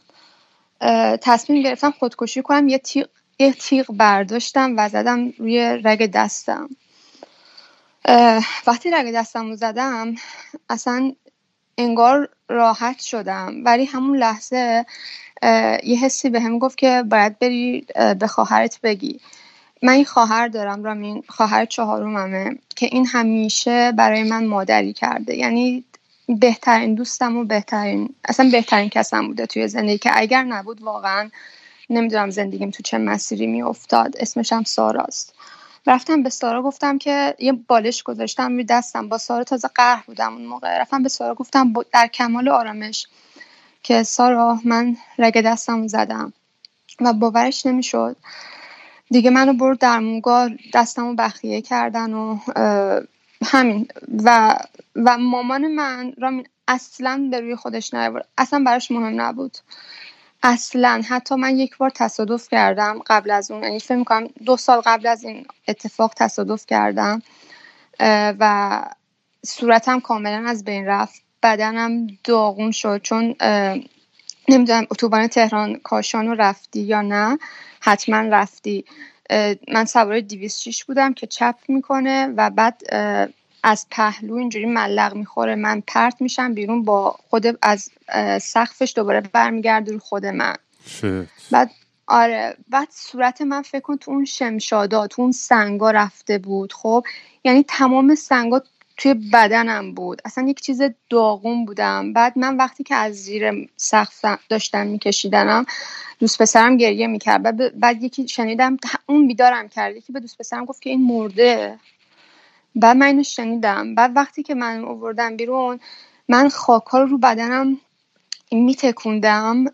تصمیم گرفتم خودکشی کنم. یه تیغ, یه تیغ برداشتم و زدم روی رگ دستم. وقتی رگ دستم رو زدم اصلا انگار راحت شدم. ولی همون لحظه یه حسی به هم گفت که باید بری به خواهرت بگی. من این خواهر دارم رامین. خواهر چهارممه که این همیشه برای من مادری کرده. یعنی بهترین دوستم و بهترین اصلا بهترین کسم بوده توی زندگی که اگر نبود واقعا نمی‌دونم زندگیم تو چه مسیری میافتاد. اسمش هم ساراست. رفتم به سارا گفتم که یه بالش گذاشتم روی دستم. با سارا تازه قهر بودم اون موقع. رفتم به سارا گفتم در کمال آرامش که سارا من رگ دستم زدم و باورش نمی‌شد. دیگه منو برد در موگاه دستم رو بخیه کردن و همین. و و مامان من رامین اصلا به روی خودش نیاورد. اصلا براش مهم نبود. اصلا. حتی من یک بار تصادف کردم قبل از اون. یعنی فکر می‌کنم دو سال قبل از این اتفاق تصادف کردم. و صورتم کاملا از بین رفت. بدنم داغون شد. چون نمی‌دونم اتوبان تهران کاشان رو رفتی یا نه. حتما رفتی. من سوار 206 بودم که چپ می‌کنه و بعد از پهلو اینجوری ملق می‌خوره من پرت میشم بیرون با خود از سقفش دوباره برمیگرده رو خود من. بعد آره بعد صورت من فکر کن تو اون شمشادا تو اون سنگا رفته بود خب؟ یعنی تمام سنگا توی بدنم بود. اصلا یک چیز داغون بودم. بعد من وقتی که از زیر سقف داشتم میکشیدنم دوست پسرم گریه می‌کرد. بعد, بعد یکی شنیدم اون بیدارم کرد. یکی به دوست پسرم گفت که این مرده. بعد من اینو شنیدم. بعد وقتی که من آوردم بیرون من خاکا رو بدنم میتکوندم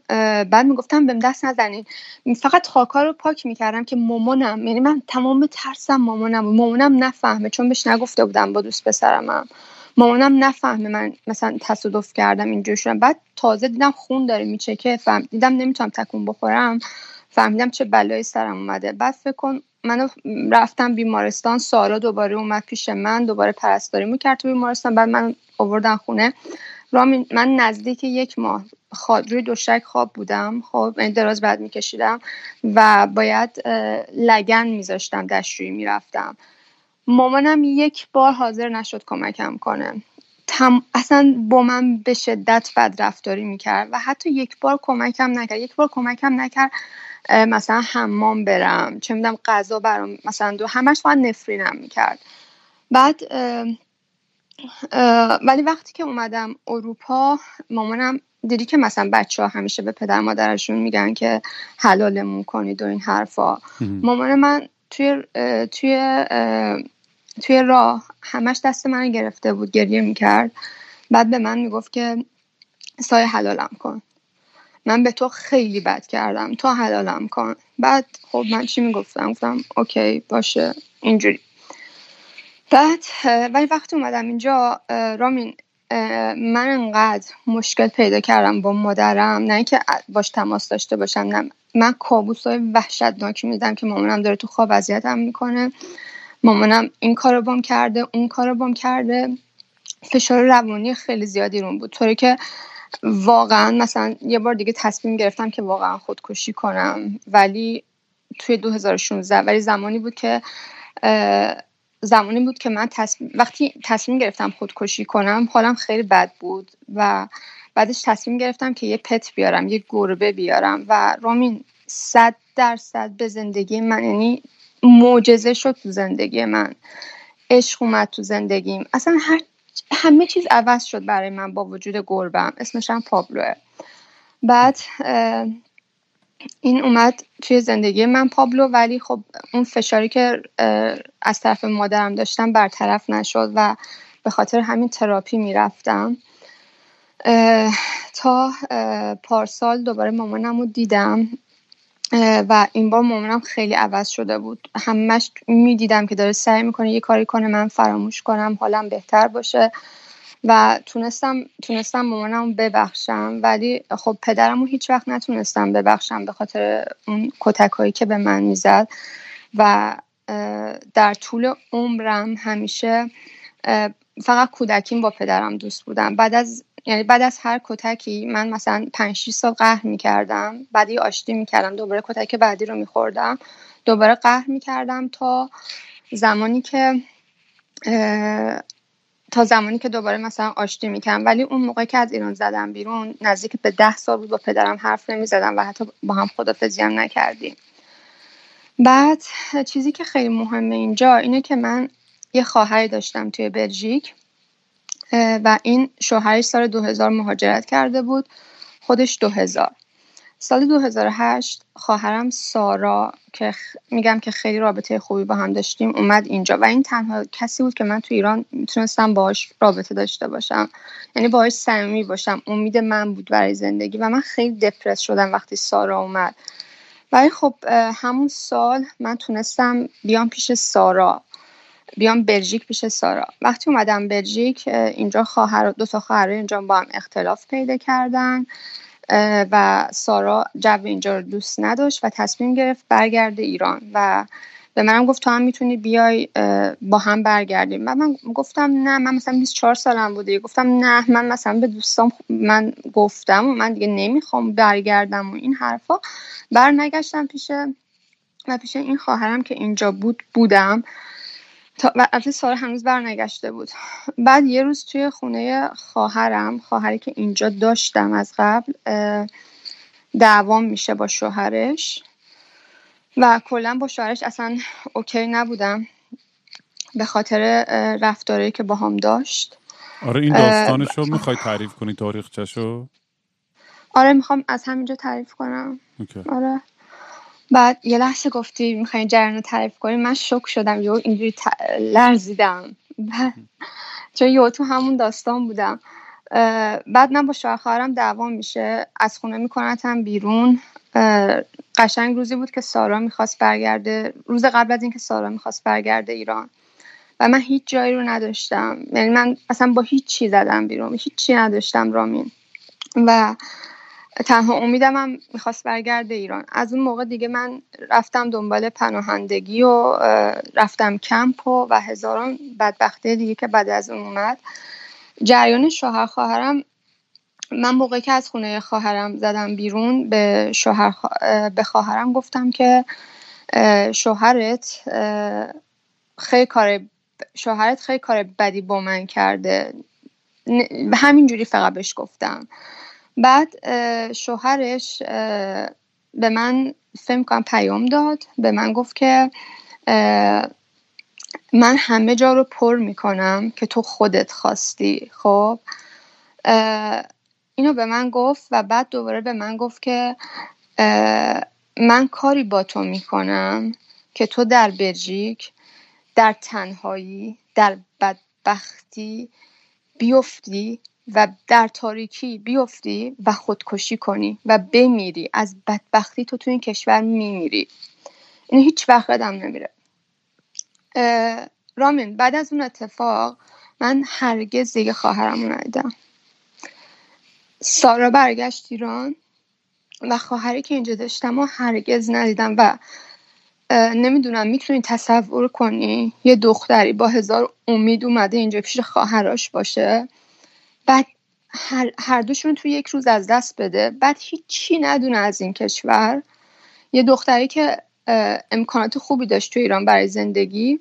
بعد می‌گفتم بهم دست نزنین. فقط خاکا رو پاک می‌کردم که مامانم یعنی من تمام ترسم مامانم مامانم نفهمه چون بهش نگفته بودم با دوست پسرمم مامانم نفهمه من مثلا تصادف کردم اینجور شدم. بعد تازه دیدم خون داره میچکه فهم دیدم نمی‌تونم تکون بخورم. فهمیدم چه بلایی سرم اومده. بعد فکر کن من رفتم بیمارستان سارا دوباره اومد پیش من دوباره پرستاری می‌کرد تو بیمارستان. بعد من آوردن خونه. رامین من نزدیک یک ماه خواب روی دوشک خواب بودم. خب یعنی دراز بعد میکشیدم و باید لگن میذاشتم دستشویی می‌رفتم. مامانم یک بار حاضر نشد کمکم کنه. تم... اصلا با من به شدت بد رفتاری می‌کرد و حتی یک بار کمکم نکرد. یک بار کمکم نکرد مثلا حمام برم. چه می‌دونم غذا برام مثلا دو همش فقط نفرینم می‌کرد. بعد ولی وقتی که اومدم اروپا مامانم دیدی که مثلا بچه ها همیشه به پدر مادرشون میگن که حلالمون کنید و این حرفا. مامان من توی توی توی راه همش دست من گرفته بود گریه می‌کرد. بعد به من می‌گفت که سایه حلالم کن. من به تو خیلی بد کردم. تو حلالم کن. بعد خب من چی می‌گفتم؟ گفتم اوکی باشه. اینجوری. بعد ولی وقتی اومدم اینجا رامین من انقدر مشکل پیدا کردم با مادرم. نه اینکه باش تماس داشته باشم نه. من کابوس های وحشتناکی میدم که مامانم داره تو خواب اذیتم می‌کنه. مامانم این کارو بام کرده اون کارو بام کرده. فشار روانی خیلی زیادی رون بود. طوری که واقعا مثلا یه بار دیگه تصمیم گرفتم که واقعا خودکشی کنم. ولی توی 2016 ولی زمانی بود که زمانی بود که من تصمیم وقتی تصمیم گرفتم خودکشی کنم حالم خیلی بد بود و بعدش تصمیم گرفتم که یه پت بیارم یه گربه بیارم و رامین صد درصد به زندگی من یعنی معجزه شد تو زندگی من. عشق اومد تو زندگیم. اصلا هر همه چیز عوض شد برای من با وجود گربم اسمش هم پابلوه. بعد این اومد توی زندگی من پابلو. ولی خب اون فشاری که از طرف مادرم داشتم برطرف نشد و به خاطر همین تراپی می‌رفتم. تا پارسال دوباره مامانم رو دیدم و این بار مامانم خیلی عوض شده بود. همش می‌دیدم که داره سعی می‌کنه یه کاری کنه من فراموش کنم حالم بهتر باشه. و تونستم تونستم مامانم ببخشم. ولی خب پدرم هیچ وقت نتونستم ببخشم به خاطر اون کتک هایی که به من می‌زد. و در طول عمرم همیشه فقط کودکیم با پدرم دوست بودم. بعد از یعنی بعد از هر کتکی من مثلا 5 6 سال قهر می‌کردم. بعدی آشتی می‌کردم. دوباره کتک بعدی رو میخوردم. دوباره قهر می‌کردم تا زمانی که تا زمانی که دوباره مثلا آشتی می‌کردم. ولی اون موقع که از ایران زدم بیرون نزدیک به ده سال بود با پدرم حرف نمی‌زدم و حتی با هم خدافزی هم نکردیم. بعد چیزی که خیلی مهمه اینجا اینه که من یه خواهری داشتم توی بلژیک و این شوهرش سال 2000 مهاجرت کرده بود خودش 2000 سال 2008 خواهرم سارا که میگم که خیلی رابطه خوبی با هم داشتیم اومد اینجا. و این تنها کسی بود که من تو ایران می‌تونستم باهاش رابطه داشته باشم. یعنی باهاش صمیمی باشم. امید من بود برای زندگی و من خیلی دپرس شدم وقتی سارا اومد. ولی خب همون سال من تونستم بیام پیش سارا. بیام بلژیک پیش سارا. وقتی اومدم بلژیک اینجا خواهر دو تا خواهر اینجا با هم اختلاف پیدا کردن. و سارا جو اینجا رو دوست نداشت و تصمیم گرفت برگرده ایران. و به منم گفت تو هم می‌تونی بیای با هم برگردیم. و من گفتم نه من مثلا 24 سالم بوده. گفتم نه من مثلا به دوستام من گفتم و من دیگه نمی‌خوام برگردم و این حرفا. بر نگشتم پیش و پیش این خواهرم که اینجا بود بودم. تا البته سارا هنوز برنگشته بود. بعد یه روز توی خونه خواهرم خواهری که اینجا داشتم از قبل دعوام میشه با شوهرش و کلا با شوهرش اصلا اوکی نبودم به خاطر رفتاری که با هم داشت. آره این داستانشو می‌خوای تعریف کنی تاریخچهشو؟ آره می‌خوام از همینجا تعریف کنم. آره. بعد یه لحظه گفتی می‌خواین جریان رو تعریف کنی من شک شدم یه اینجوری لرزیدم. چون یه تو همون داستان بودم. بعد من با شوهر دعوا میشه. از خونه میکنتم بیرون. قشنگ روزی بود که سارا می‌خواست برگرده روز قبل از اینکه سارا می‌خواست برگرده ایران. و من هیچ جایی رو نداشتم. یعنی من اصلا با هیچ چی زدم بیرون. هیچ چی نداشتم رامین. و تنها امیدم هم می‌خواست برگرده ایران. از اون موقع دیگه من رفتم دنبال پناهندگی و رفتم کمپ و, و هزاران بدبختی دیگه که بعد از اون اومد. جریان شوهر خواهرم من موقعی که از خونه خواهرم زدم بیرون به شوهر به خواهرم گفتم که شوهرت خیلی کار شوهرت خیلی کار بدی با من کرده. به همین جوری فقط بهش گفتم. بعد شوهرش به من فکر کنم پیام داد. به من گفت که من همه جا رو پر می‌کنم که تو خودت خواستی. خب اینو به من گفت و بعد دوباره به من گفت که من کاری با تو می‌کنم که تو در بلژیک در تنهایی در بدبختی بیفتی. و در تاریکی بیفتی و خودکشی کنی و بمیری. از بدبختی تو تو این کشور میمیری. این هیچ وقت قدم نمیره. رامین بعد از اون اتفاق من هرگز دیگه خواهرم رو ندیدم. سارا برگشت ایران و خواهری که اینجا داشتم و هرگز ندیدم و نمی‌دونم می‌تونی تصور کنی؟ یه دختری با هزار امید اومده اینجا پیش خواهراش باشه؟ بعد هر, هر دوشون تو یک روز از دست بده. بعد هیچی ندونه از این کشور. یه دختری که امکانات خوبی داشت تو ایران برای زندگی.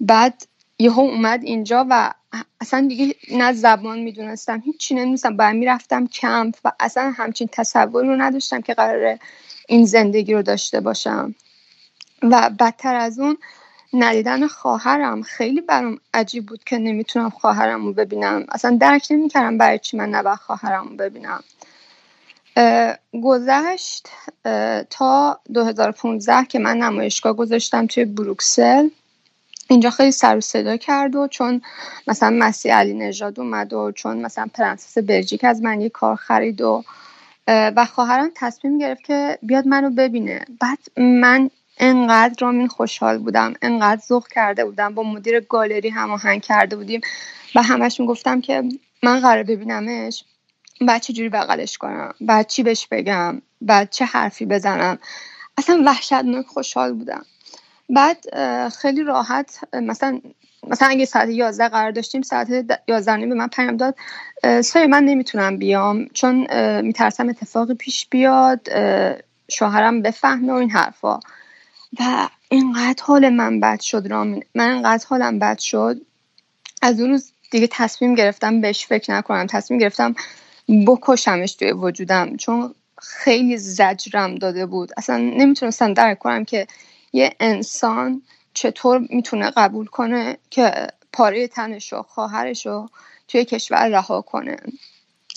بعد یهو اومد اینجا و اصلا دیگه نه زبان می‌دونستم هیچی نمی‌دونستم. باید می‌رفتم کمپ و اصلا همچین تصور رو نداشتم که قراره این زندگی رو داشته باشم. و بدتر از اون ندیدن خواهرم. خیلی برام عجیب بود که نمی‌تونم خواهرم رو ببینم. اصلا درک نمی‌کردم برای چی من نباید خواهرم رو ببینم گذشت تا 2015 که من نمایشگاه گذاشتم توی بروکسل. اینجا خیلی سر و صدا کرد و چون مثلا مسیح علی نژاد اومد و چون مثلا پرنسس بلژیک از من یه کار خرید و و خواهرم تصمیم گرفت که بیاد منو ببینه. بعد من انقدر رامین خوشحال بودم انقدر ذوق کرده بودم با مدیر گالری هماهنگ کرده بودیم و همش می‌گفتم که من قرار ببینمش بعد چه جوری بغلش کنم بعد چی بهش بگم بعد چه حرفی بزنم. اصلا وحشتناک خوشحال بودم. بعد خیلی راحت مثلا مثلا اگه ساعت 11 قرار داشتیم ساعت 11 به من پیام داد سایه من نمی‌تونم بیام چون میترسم اتفاقی پیش بیاد شوهرم بفهمه و این حرفا. و اینقدر حال من بد شد رامین. من اینقدر حالم بد شد. از اون روز دیگه تصمیم گرفتم بهش فکر نکنم. تصمیم گرفتم بکشمش توی وجودم. چون خیلی زجرم داده بود. اصلا نمی‌تونستم درک کنم که یه انسان چطور می‌تونه قبول کنه که پاره تنش و خواهرش رو توی کشور رها کنه.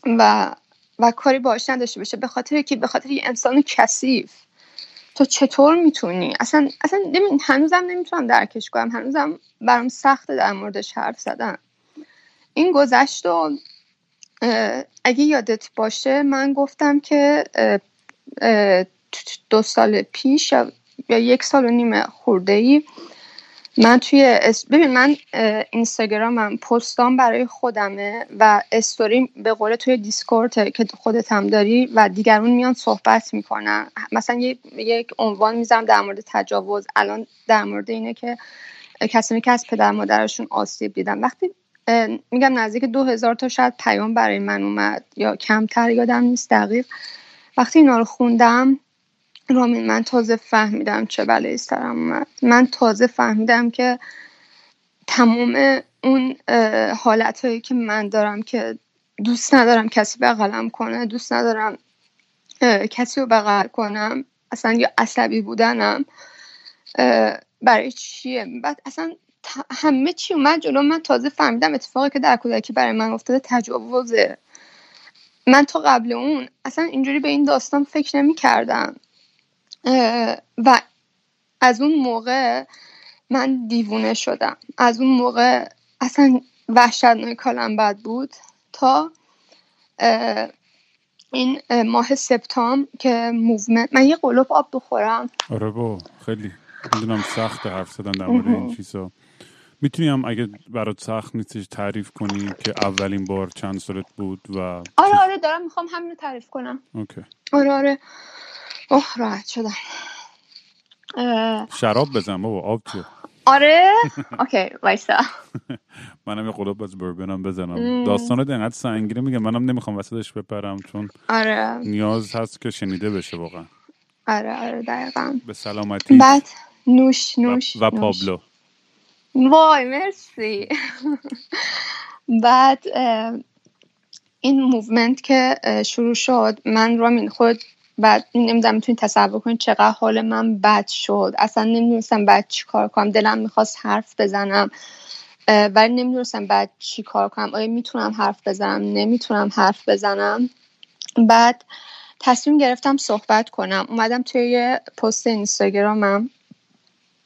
و و کاری باش نداشته باشه. به خاطر که به خاطر یه انسان کثیف. تو چطور می‌تونی؟ اصلا اصلا هنوزم نمی‌تونم درکش کنم. هنوزم برام سخته در موردش حرف زدن. این گذشت و اگه یادت باشه من گفتم که دو سال پیش یا یک سال و نیم خورده ای من توی ببین من اینستاگرامم پستام برای خودمه و استوری به قول توی دیسکورد که خودت هم داری و دیگرون میان صحبت می‌کنن. مثلا یک عنوان می‌زنم در مورد تجاوز. الان در مورد اینه که کسانی که از پدر مادرشون آسیب دیدن. وقتی میگم نزدیک دو هزار تا شاید پیام برای من اومد. یا کمتر یادم نیست دقیق. وقتی اینا رو خوندم رامین من تازه فهمیدم چه بلایی سرم اومد. من تازه فهمیدم که تمام اون حالت هایی که من دارم که دوست ندارم کسی بغلم کنه دوست ندارم کسی رو بغل کنم اصلا یا عصبی بودنم برای چیه؟ بعد اصلا همه چی اومد جلو. من تازه فهمیدم اتفاقی که در کودکی برای من افتاده تجاوزه. من تا قبل اون اصلا اینجوری به این داستان فکر نمی کردم و از اون موقع من دیوونه شدم. از اون موقع اصلا وحشتناک حالم بد بود تا این ماه سپتامبر که movement من یه قلپ آب بخورم. آره با خیلی می‌دونم سخت حرف زدن در مورد این چیزا. می‌تونی هم اگه برات سخت نیستش تعریف کنی که اولین بار چند سالت بود و آره آره دارم می‌خوام همین تعریف کنم. okay. آره آره. اوه راحت شدم. شراب بزن بابا آب چیه؟ آره؟ [LAUGHS] okay وایسا منم یه قلپ از بربنم بزنم. داستان انقدر سنگینه میگم منم نمی‌خوام وسطش بپرم چون آره. نیاز هست که شنیده بشه واقعا. آره آره دقیقا. به سلامتی. بعد نوش نوش و, و پابلو. وای مرسی. بعد این movement که شروع شد من رامین خود بعد نمی‌دونم می‌تونید تصور کنید چقدر حال من بد شد. اصلا نمی‌دونستم بعد چی کار کنم. دلم می‌خواست حرف بزنم ولی نمی‌دونستم بعد چی کار کنم. آیا می‌تونم حرف بزنم؟ نمی‌تونم حرف بزنم. بعد تصمیم گرفتم صحبت کنم. اومدم توی یه پست اینستاگرامم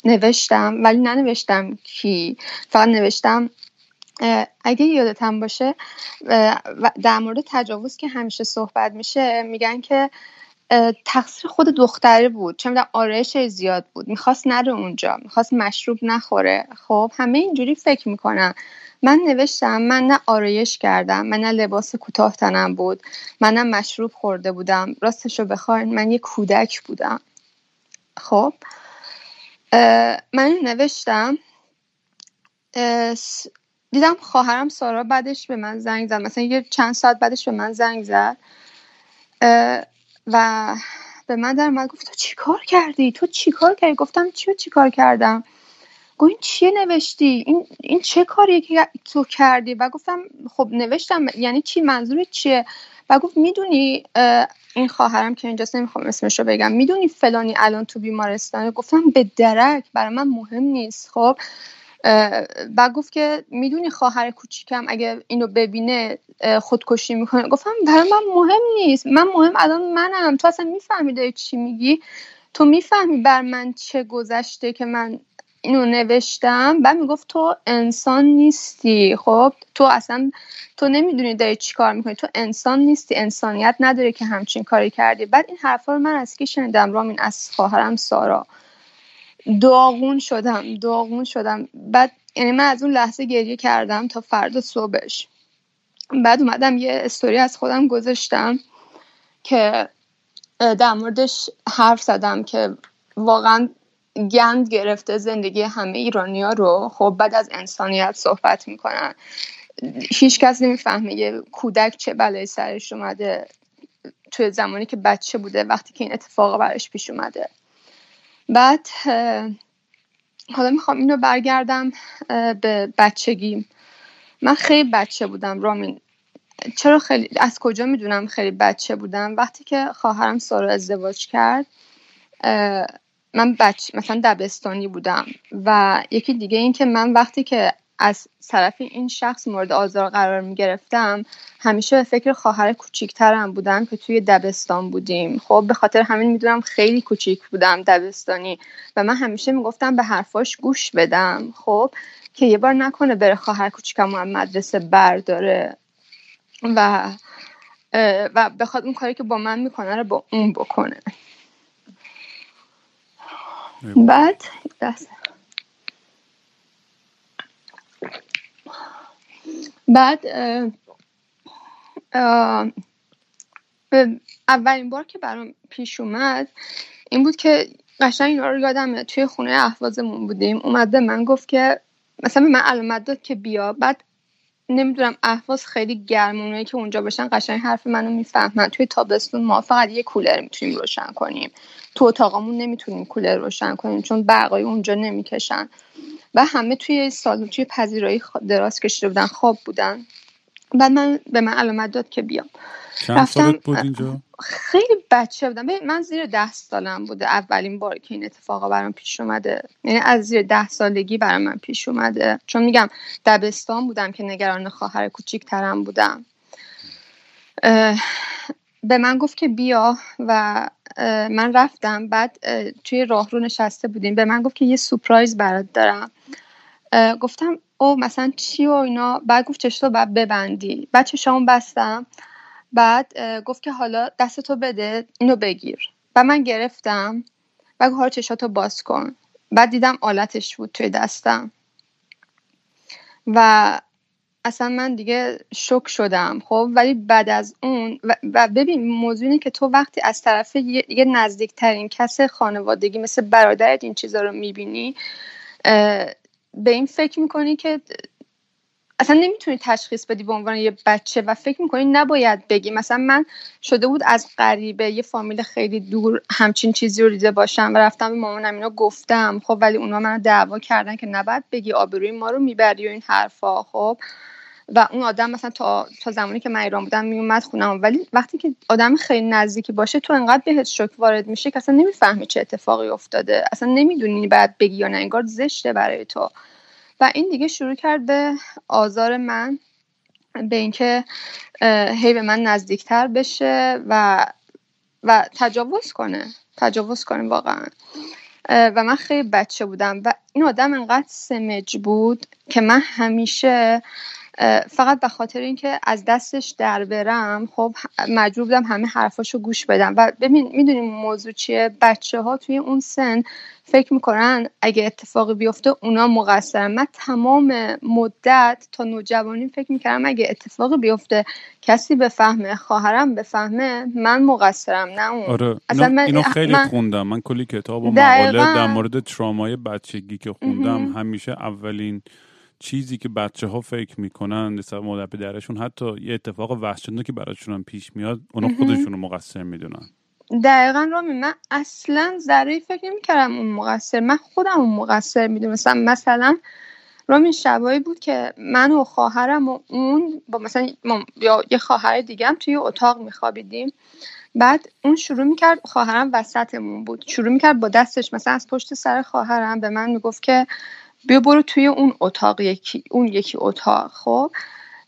نوشتم ولی ننوشتم کی. فقط نوشتم اگه یادتم باشه در مورد تجاوز که همیشه صحبت میشه میگن که تقصیر خود دختره بود. چه می‌دونم آرایش زیاد بود. می‌خواست نره اونجا. می‌خواست مشروب نخوره. خب همه اینجوری فکر می‌کنن. من نوشتم من نه آرایش کردم من نه لباس کوتاه تنم بود. من نه مشروب خورده بودم. راستشو بخواین من یه کودک بودم. خب من نوشتم دیدم خواهرم سارا بعدش به من زنگ زد. مثلا یه چند ساعت بعدش به من زنگ زد. و به من در من گفت تو چی کار کردی؟ تو چی کار کردی؟ گفتم چی چی کار کردم؟ گفت این چیه نوشتی؟ این, این چه کاریه که تو کردی؟ و گفتم خب نوشتم یعنی چی؟ منظور چیه؟ و گفت می‌دونی این خواهرم که اینجاست نمی‌خوام اسمش رو بگم. می‌دونی فلانی الان تو بیمارستانه؟ گفتم به درک برای من مهم نیست. خب و گفت که می‌دونی خواهر کوچیکم اگه اینو ببینه خودکشی می‌کنه. گفتم برای من مهم نیست. من مهم الان منم. تو اصلا می‌فهمی داری چی میگی؟ تو می‌فهمی بر من چه گذشته که من اینو نوشتم؟ بعد می‌گفت تو انسان نیستی. خب تو اصلا تو نمی‌دونی داری چی کار می‌کنی. تو انسان نیستی. انسانیت نداره که همچین کاری کردی. بعد این حرفا رو من از کی شنیدم؟ رامین از خواهرم سارا. داغون شدم داغون شدم. بعد یعنی من از اون لحظه گریه کردم تا فردا صبحش. بعد اومدم یه استوری از خودم گذاشتم که در موردش حرف زدم که واقعا گند گرفته زندگی همه ایرانیا رو. خب بعد از انسانیت صحبت می‌کنن. هیچ کس نمی‌فهمه یه کودک چه بلای سرش اومده توی زمانی که بچه بوده وقتی که این اتفاق براش پیش اومده. بعد حالا می‌خوام اینو برگردم به بچگیم من خیلی بچه بودم رامین. چرا خیلی از کجا می‌دونم خیلی بچه بودم؟ وقتی که خواهرم سارا ازدواج کرد من بچه مثلا دبستانی بودم. و یکی دیگه این که من وقتی که از طرف این شخص مورد آزار قرار می گرفتم همیشه به فکر خواهر کوچیکترم بودم که توی دبستان بودیم. خب به خاطر همین می‌دونم خیلی کوچیک بودم دبستانی و من همیشه می‌گفتم به حرفاش گوش بدم. خب که یه بار نکنه بره خواهر کوچیکم و مدرسه برداره و و بخواد اون کاری که با من می‌کنه رو با اون بکنه. بعد دست. بعد اولین بار که برام پیش اومد این بود که قشنگ اینا رو یادم توی خونه احوازمون بودیم. اومد من گفت که مثلا من علامت داد که بیا. بعد نمی‌دونم احواز خیلی گرمونه که اونجا باشن قشنگ حرف منو می‌فهمن. توی تابستون ما فقط یه کولر می‌تونیم روشن کنیم. تو اتاقمون نمی‌تونیم کولر روشن کنیم چون برقای اونجا نمی‌کشن. و همه توی سالن توی پذیرایی دراز کشیده بودن خواب بودن. بعد من به من علامت داد که بیام. رفتم بود اینجا؟ خیلی بچه بودم. من زیر ده سالم بوده. اولین بار که این اتفاقا برام پیش اومده. یعنی از زیر ده سالگی برام من پیش اومده. چون میگم دبستان بودم که نگران خواهر کوچیک ترم بودم به من گفت که بیا و من رفتم. بعد توی راهرو نشسته بودیم. به من گفت که یه سپرایز برات دارم. گفتم او مثلا چی و اینا. بعد گفت چشتو بعد ببندی. بعد چشام بستم. بعد گفت که حالا دستتو بده اینو بگیر. و من گرفتم. و حالا چشاتو باز کن. بعد دیدم آلتش بود توی دستم. و اصلا من دیگه شک شدم خب؟ ولی بعد از اون و, ببین موضوع اینه که تو وقتی از طرف یه, نزدیکترین کس خانوادگی مثل برادرت این چیزا رو می‌بینی به این فکر می‌کنی که اصلا نمی‌تونی تشخیص بدی به عنوان یه بچه و فکر می‌کنی نباید بگی. مثلا من شده بود از غریبه یه فامیل خیلی دور همچین چیزی رو دیده باشم و رفتم به مامانم اینا گفتم خب ولی اونا من دعوا کردن که نباید بگی آبروی ما رو می‌بری و این حرفا خب. و اون آدم مثلا تا, تا زمانی که من ایران بودم میومد خونم ولی وقتی که آدم خیلی نزدیکی باشه تو انقدر بهت شک وارد میشه که اصلا نمی‌فهمی چه اتفاقی افتاده. اصلا نمی‌دونی بعد بگی یا نه. انگار زشته برای تو. و این دیگه شروع کرد به آزار من به اینکه هی به من نزدیکتر بشه و و تجاوز کنه تجاوز کنه واقعا. و من خیلی بچه بودم و این آدم انقدر سمج بود که من همیشه فقط به خاطر اینکه از دستش در برم خب مجبور بودم همه حرفاشو گوش بدم. و ببین می‌دونیم موضوع چیه؟ بچه ها توی اون سن فکر می‌کنن اگه اتفاقی بیفته اونا مقصرن. من تمام مدت تا نوجوانی فکر می‌کردم اگه اتفاقی بیفته کسی بفهمه خواهرم بفهمه من مقصرم نه اون. آره اینو, من اینو خیلی من... خوندم. من کلی کتاب و مقاله در مورد ترامای بچگی که خوندم همیشه اولین چیزی که بچه ها فکر می‌کنن نسبت مادر پدرشون حتی یه اتفاق وحشتناکی که براشون هم پیش میاد اونا خودشون رو مقصر می‌دونن. دقیقا رامی من اصلا ذره فکر نمی‌کردم اون مقصر من خودم اون مقصر می‌دونستم مثلا رامین شبایی بود که من و خواهرم و اون با مثلا یا یه خواهر دیگه توی اتاق میخوابیدیم. بعد اون شروع می‌کرد خواهرم وسطمون بود شروع می‌کرد با دستش مثلا از پشت سر خواهرم به من می‌گفت که بیا برو توی اون اتاق یکی اون یکی اتاق خب؟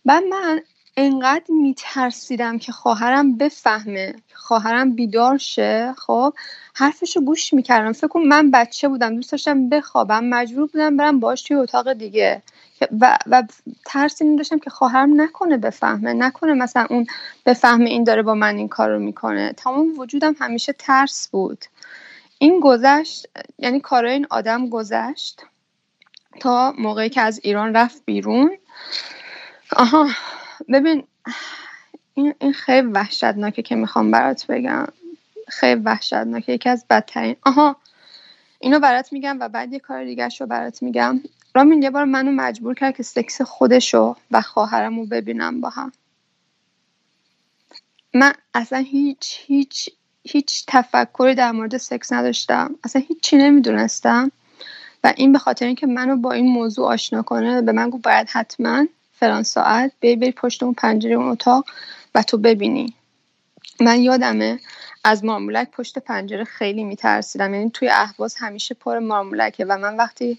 بعد من انقدر میترسیدم که خواهرم بفهمه خواهرم بیدار شه خب؟ حرفشو گوش می‌کردم. فکر کنم من بچه بودم دوست داشتم بخوابم مجبور بودم برم باش توی اتاق دیگه. و, و ترس این داشتم که خواهرم نکنه بفهمه نکنه مثلا اون بفهمه این داره با من این کار رو می‌کنه. تمام وجودم همیشه ترس بود. این گذشت یعنی کارای این آدم گذشت. تا موقعی که از ایران رفت بیرون. آها ببین این, این خیلی وحشتناکه که می‌خوام برات بگم. خیلی وحشتناکه یکی از بدترین. آها اینو برات میگم و بعد یه کار دیگه رو برات میگم. رامین یه بار منو مجبور کرد که سکس خودشو و خواهرم رو ببینم با هم. من اصلا هیچ هیچ هیچ تفکری در مورد سکس نداشتم. اصلا هیچی نمی‌دونستم. و این به خاطر اینکه منو با این موضوع آشنا کنه به من گفت باید حتما فلان ساعت بری بری پشت اون پنجره اون اتاق و تو ببینی. من یادمه از مارمولک پشت پنجره خیلی میترسیدم. یعنی توی اهواز همیشه پر مارمولکه و من وقتی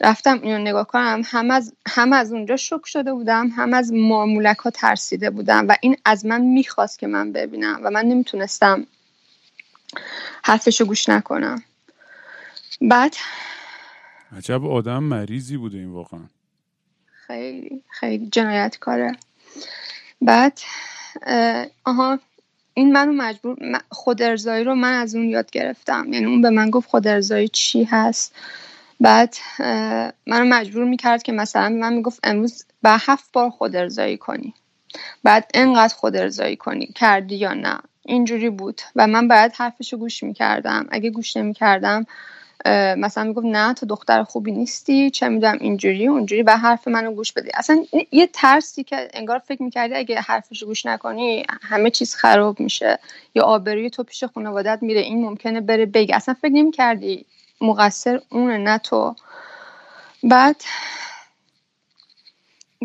رفتم اینو نگاه کنم هم از, هم از اونجا شک شده بودم هم از مارمولک ها ترسیده بودم و این از من می‌خواست که من ببینم و من نمی‌تونستم حرفشو گوش نکنم. بعد عجب آدم مریضی بوده این واقعا. خیلی خیلی جنایت کاره بعد آها این منو مجبور خود ارزایی رو من از اون یاد گرفتم. یعنی اون به من گفت خود ارزایی چی هست. بعد منو مجبور می‌کرد که مثلا من می‌گفت امروز به هفت بار خود ارزایی کنی. بعد انقدر خود ارزایی کنی کردی یا نه. اینجوری بود. و من باید حرفشو گوش می‌کردم. اگه گوش نمی‌کردم مثلا می‌گفت نه تو دختر خوبی نیستی چه می‌دونم اینجوری اونجوری و حرف منو گوش بدی. اصلا یه ترسی که انگار فکر می‌کردی اگه حرفش گوش نکنی همه چیز خراب میشه. یا آبروی تو پیش خانوادت میره این ممکنه بره بگی اصلا فکر نمی‌کردی مقصر اونه نه تو. بعد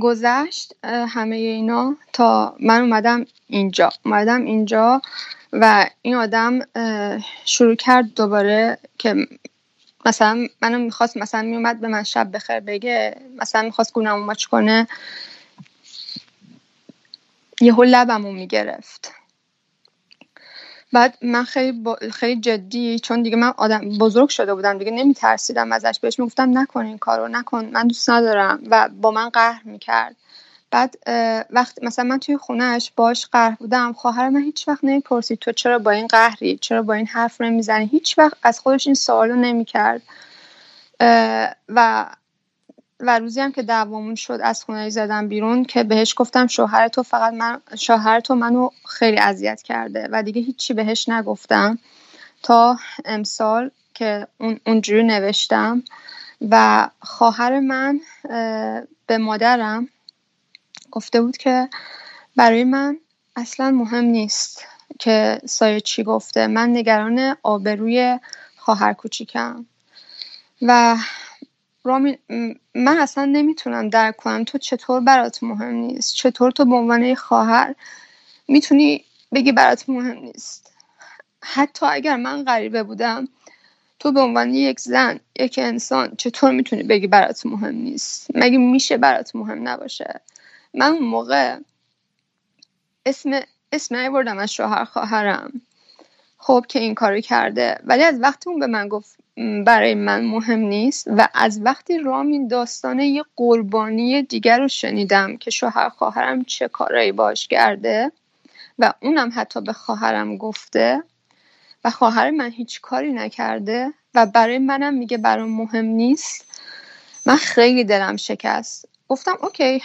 گذشت همه اینا تا من اومدم اینجا. اومدم اینجا و این آدم شروع کرد دوباره که مثلا منو می‌خواست مثلا میومد به من شب بخیر بگه مثلا می‌خواست گونم ماچ کنه. یهو لبمو می‌گرفت. بعد من خیلی, خیلی جدی چون دیگه من آدم بزرگ شده بودم دیگه نمیترسیدم ازش. بهش می‌گفتم نکن این کارو نکن من دوست ندارم. و با من قهر می‌کرد. بعد وقت مثلا من توی خونهش باش قهر بودم. خواهر من هیچ وقت نمی‌پرسید تو چرا با این قهری چرا با این حرف نمی‌زنی. هیچ وقت از خودش این سوالو نمی‌کرد. و و روزی هم که دعوامون شد از خونه زدم بیرون که بهش گفتم شوهر تو فقط من شوهر تو منو خیلی اذیت کرده و دیگه هیچی بهش نگفتم تا امسال که اون اونجوری نوشتم. و خواهر من به مادرم گفته بود که برای من اصلا مهم نیست که سایه چی گفته. من نگران آبروی خواهر کوچیکم. و رامین من اصلا نمی‌تونم درک کنم تو چطور برات مهم نیست؟ چطور تو به عنوان خواهر می‌تونی بگی برات مهم نیست؟ حتی اگر من غریبه بودم تو به عنوان یک زن یک انسان چطور می‌تونی بگی برات مهم نیست؟ مگه میشه برات مهم نباشه؟ من اون موقع اسم اسم بردم از شوهر خواهرم. خب که این کارو کرده. ولی از وقتی اون به من گفت برای من مهم نیست و از وقتی رامین داستان یه قربانی دیگر رو شنیدم که شوهر خواهرم چه کارایی باش کرده و اونم حتی به خواهرم گفته و خواهر من هیچ کاری نکرده و برای منم میگه برام مهم نیست من خیلی دلم شکست. گفتم okay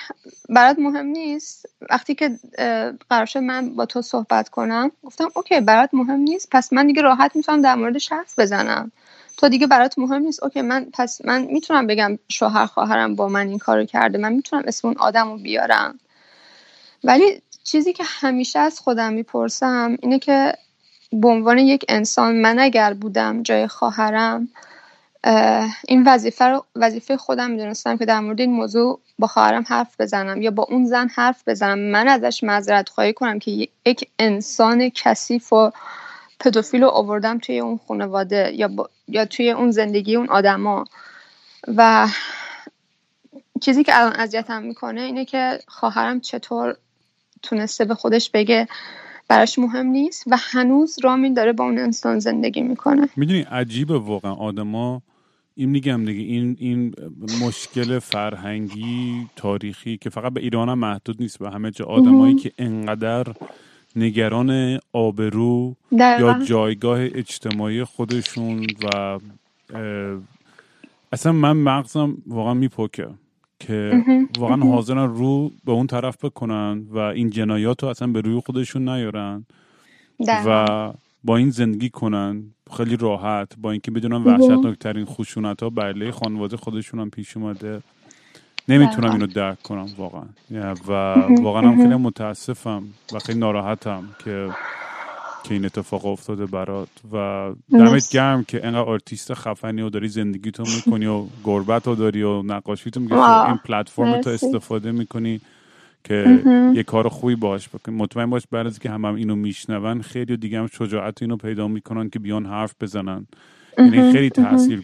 برات مهم نیست. وقتی که قرار شد من با تو صحبت کنم گفتم okay برات مهم نیست. پس من دیگه راحت می‌تونم در موردش حرف بزنم. تو دیگه برات مهم نیست. okay من پس من می‌تونم بگم شوهر خواهرم با من این کارو کرده. من می‌تونم اسم اون آدم بیارم. ولی چیزی که همیشه از خودم می‌پرسم اینه که به عنوان یک انسان من اگر بودم جای خواهرم این وظیفه رو وظیفه خودم می‌دونستم که در مورد این موضوع با خواهرم حرف بزنم یا با اون زن حرف بزنم من ازش معذرت خواهی کنم که یک انسان کثیف و پدوفیل رو آوردم توی اون خانواده یا, یا توی اون زندگی اون آدما. و چیزی که الان اذیتم می‌کنه اینه که خواهرم چطور تونسته به خودش بگه براش مهم نیست و هنوز رامین داره با اون انسان زندگی می‌کنه. می‌دونی عجیبه واقعا. آدما این میگم دیگه این این مشکل فرهنگی تاریخی که فقط به ایران هم محدود نیست به همه جا آدمایی که انقدر نگران آبرو یا جایگاه اجتماعی خودشون و اصلا من مغزم واقعا میپکه که واقعا حاضرن رو به اون طرف بکنن و این جنایات رو اصلا به روی خودشون نیارن و با این زندگی کنن. خیلی راحت. با اینکه بدونن وحشتناکترین خشونت ها برای خانواده خودشون هم پیش اومده. نمی‌تونم اینو درک کنم واقعا. و [LAUGHS] واقعا هم خیلی متاسفم و خیلی ناراحتم که که این اتفاق افتاده برات. و دمت گرم که انقدر آرتیست خفنی و داری زندگی تو می‌کنی و گربت رو داری و نقاشی تو میگه این پلتفرم تو استفاده می‌کنی. که یه کار خوبی باش بکن مطمئن باش بعد از که هم, هم اینو میشنون خیلی دیگه هم شجاعت اینو پیدا می‌کنن که بیان حرف بزنن. یعنی خیلی تاثیر,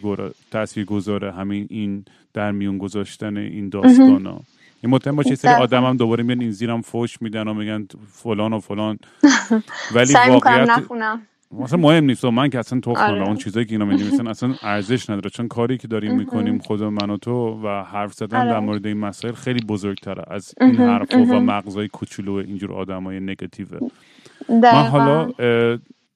تاثیر گذاره همین این در میون گذاشتن این داستان ها این مطمئن باشه سری آدم هم دوباره میان این زیرم فوش میدن و میگن فلان و فلان. [LAUGHS] ولی واقعیت مثلا مهم نیست. و من که اصلا تو آره. اون چیزایی که اینا می اصلا ارزش نداره. چون کاری که داریم می‌کنیم خود من و تو و حرف زدن در آره. مورد این مسائل خیلی بزرگتره. از این حرف و مغزای کوچولو اینجور آدمای نگاتیوه. من حالا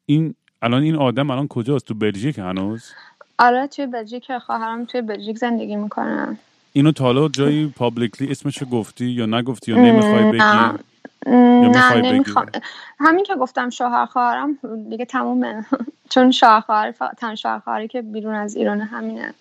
این الان این آدم الان کجاست؟ تو بلژیک هنوز؟ آره توی بلژیک خواهرم توی بلژیک زندگی می‌کنم اینو تالا جایی پابلیکلی اسمشو گفتی یا نگفتی یا نمی‌خوای بگی؟ نه نمی‌خوام. همین که گفتم شوهر خواهرم دیگه تمومه. [LAUGHS] چون شوهر خواهر تن شوهر خواهری که بیرون از ایران همینه.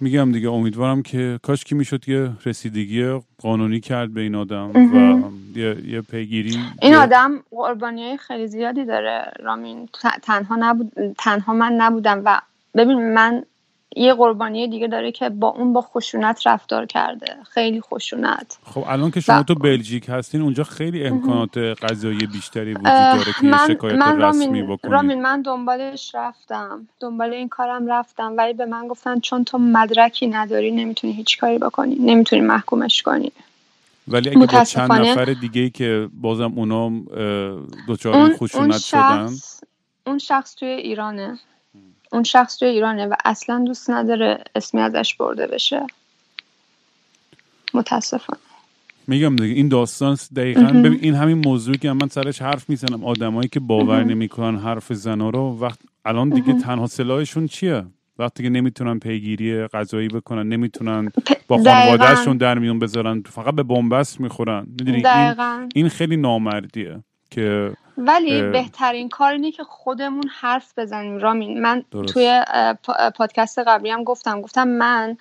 میگم دیگه امیدوارم که کاش کی می‌شد یه رسیدگی قانونی کرد به این آدم و یه, یه پیگیری. این آدم قربانی خیلی زیادی داره رامین. تنها نبود تنها من نبودم و ببین من یه قربانی دیگه داره که با اون با خشونت رفتار کرده. خیلی خشونت. خب الان که شما تو بلژیک هستین اونجا خیلی امکانات قضایی بیشتری وجود داره که من شکایت من رسمی بکنی. رامین من دنبالش رفتم. دنبال این کارم رفتم. ولی به من گفتن چون تو مدرکی نداری نمی‌تونی هیچ کاری بکنی. نمی‌تونی محکومش کنی. ولی اگه با چند نفر دیگه ای که بازم اونا دوچار خشونت شدن؟ اون شخص توی ایرانه. اون شخص توی ایرانه و اصلا دوست نداره اسمی ازش برده بشه. متاسفانه. میگم دیگه این داستان دقیقا ببین این همین موضوعی که من سرش حرف می‌زنم. آدمایی که باور نمی‌کنن حرف زنا رو وقت الان دیگه تنها سلاحشون چیه؟ وقتی که نمی‌تونن پیگیری غذایی بکنن نمی‌تونن با خانوادهشون در میون بذارن فقط به بنبست می‌خورن. می‌دونی این, این خیلی نامردیه که ولی بهترین کار اینه که خودمون حرف بزنیم. رامین من توی پادکست قبلی هم گفتم. گفتم من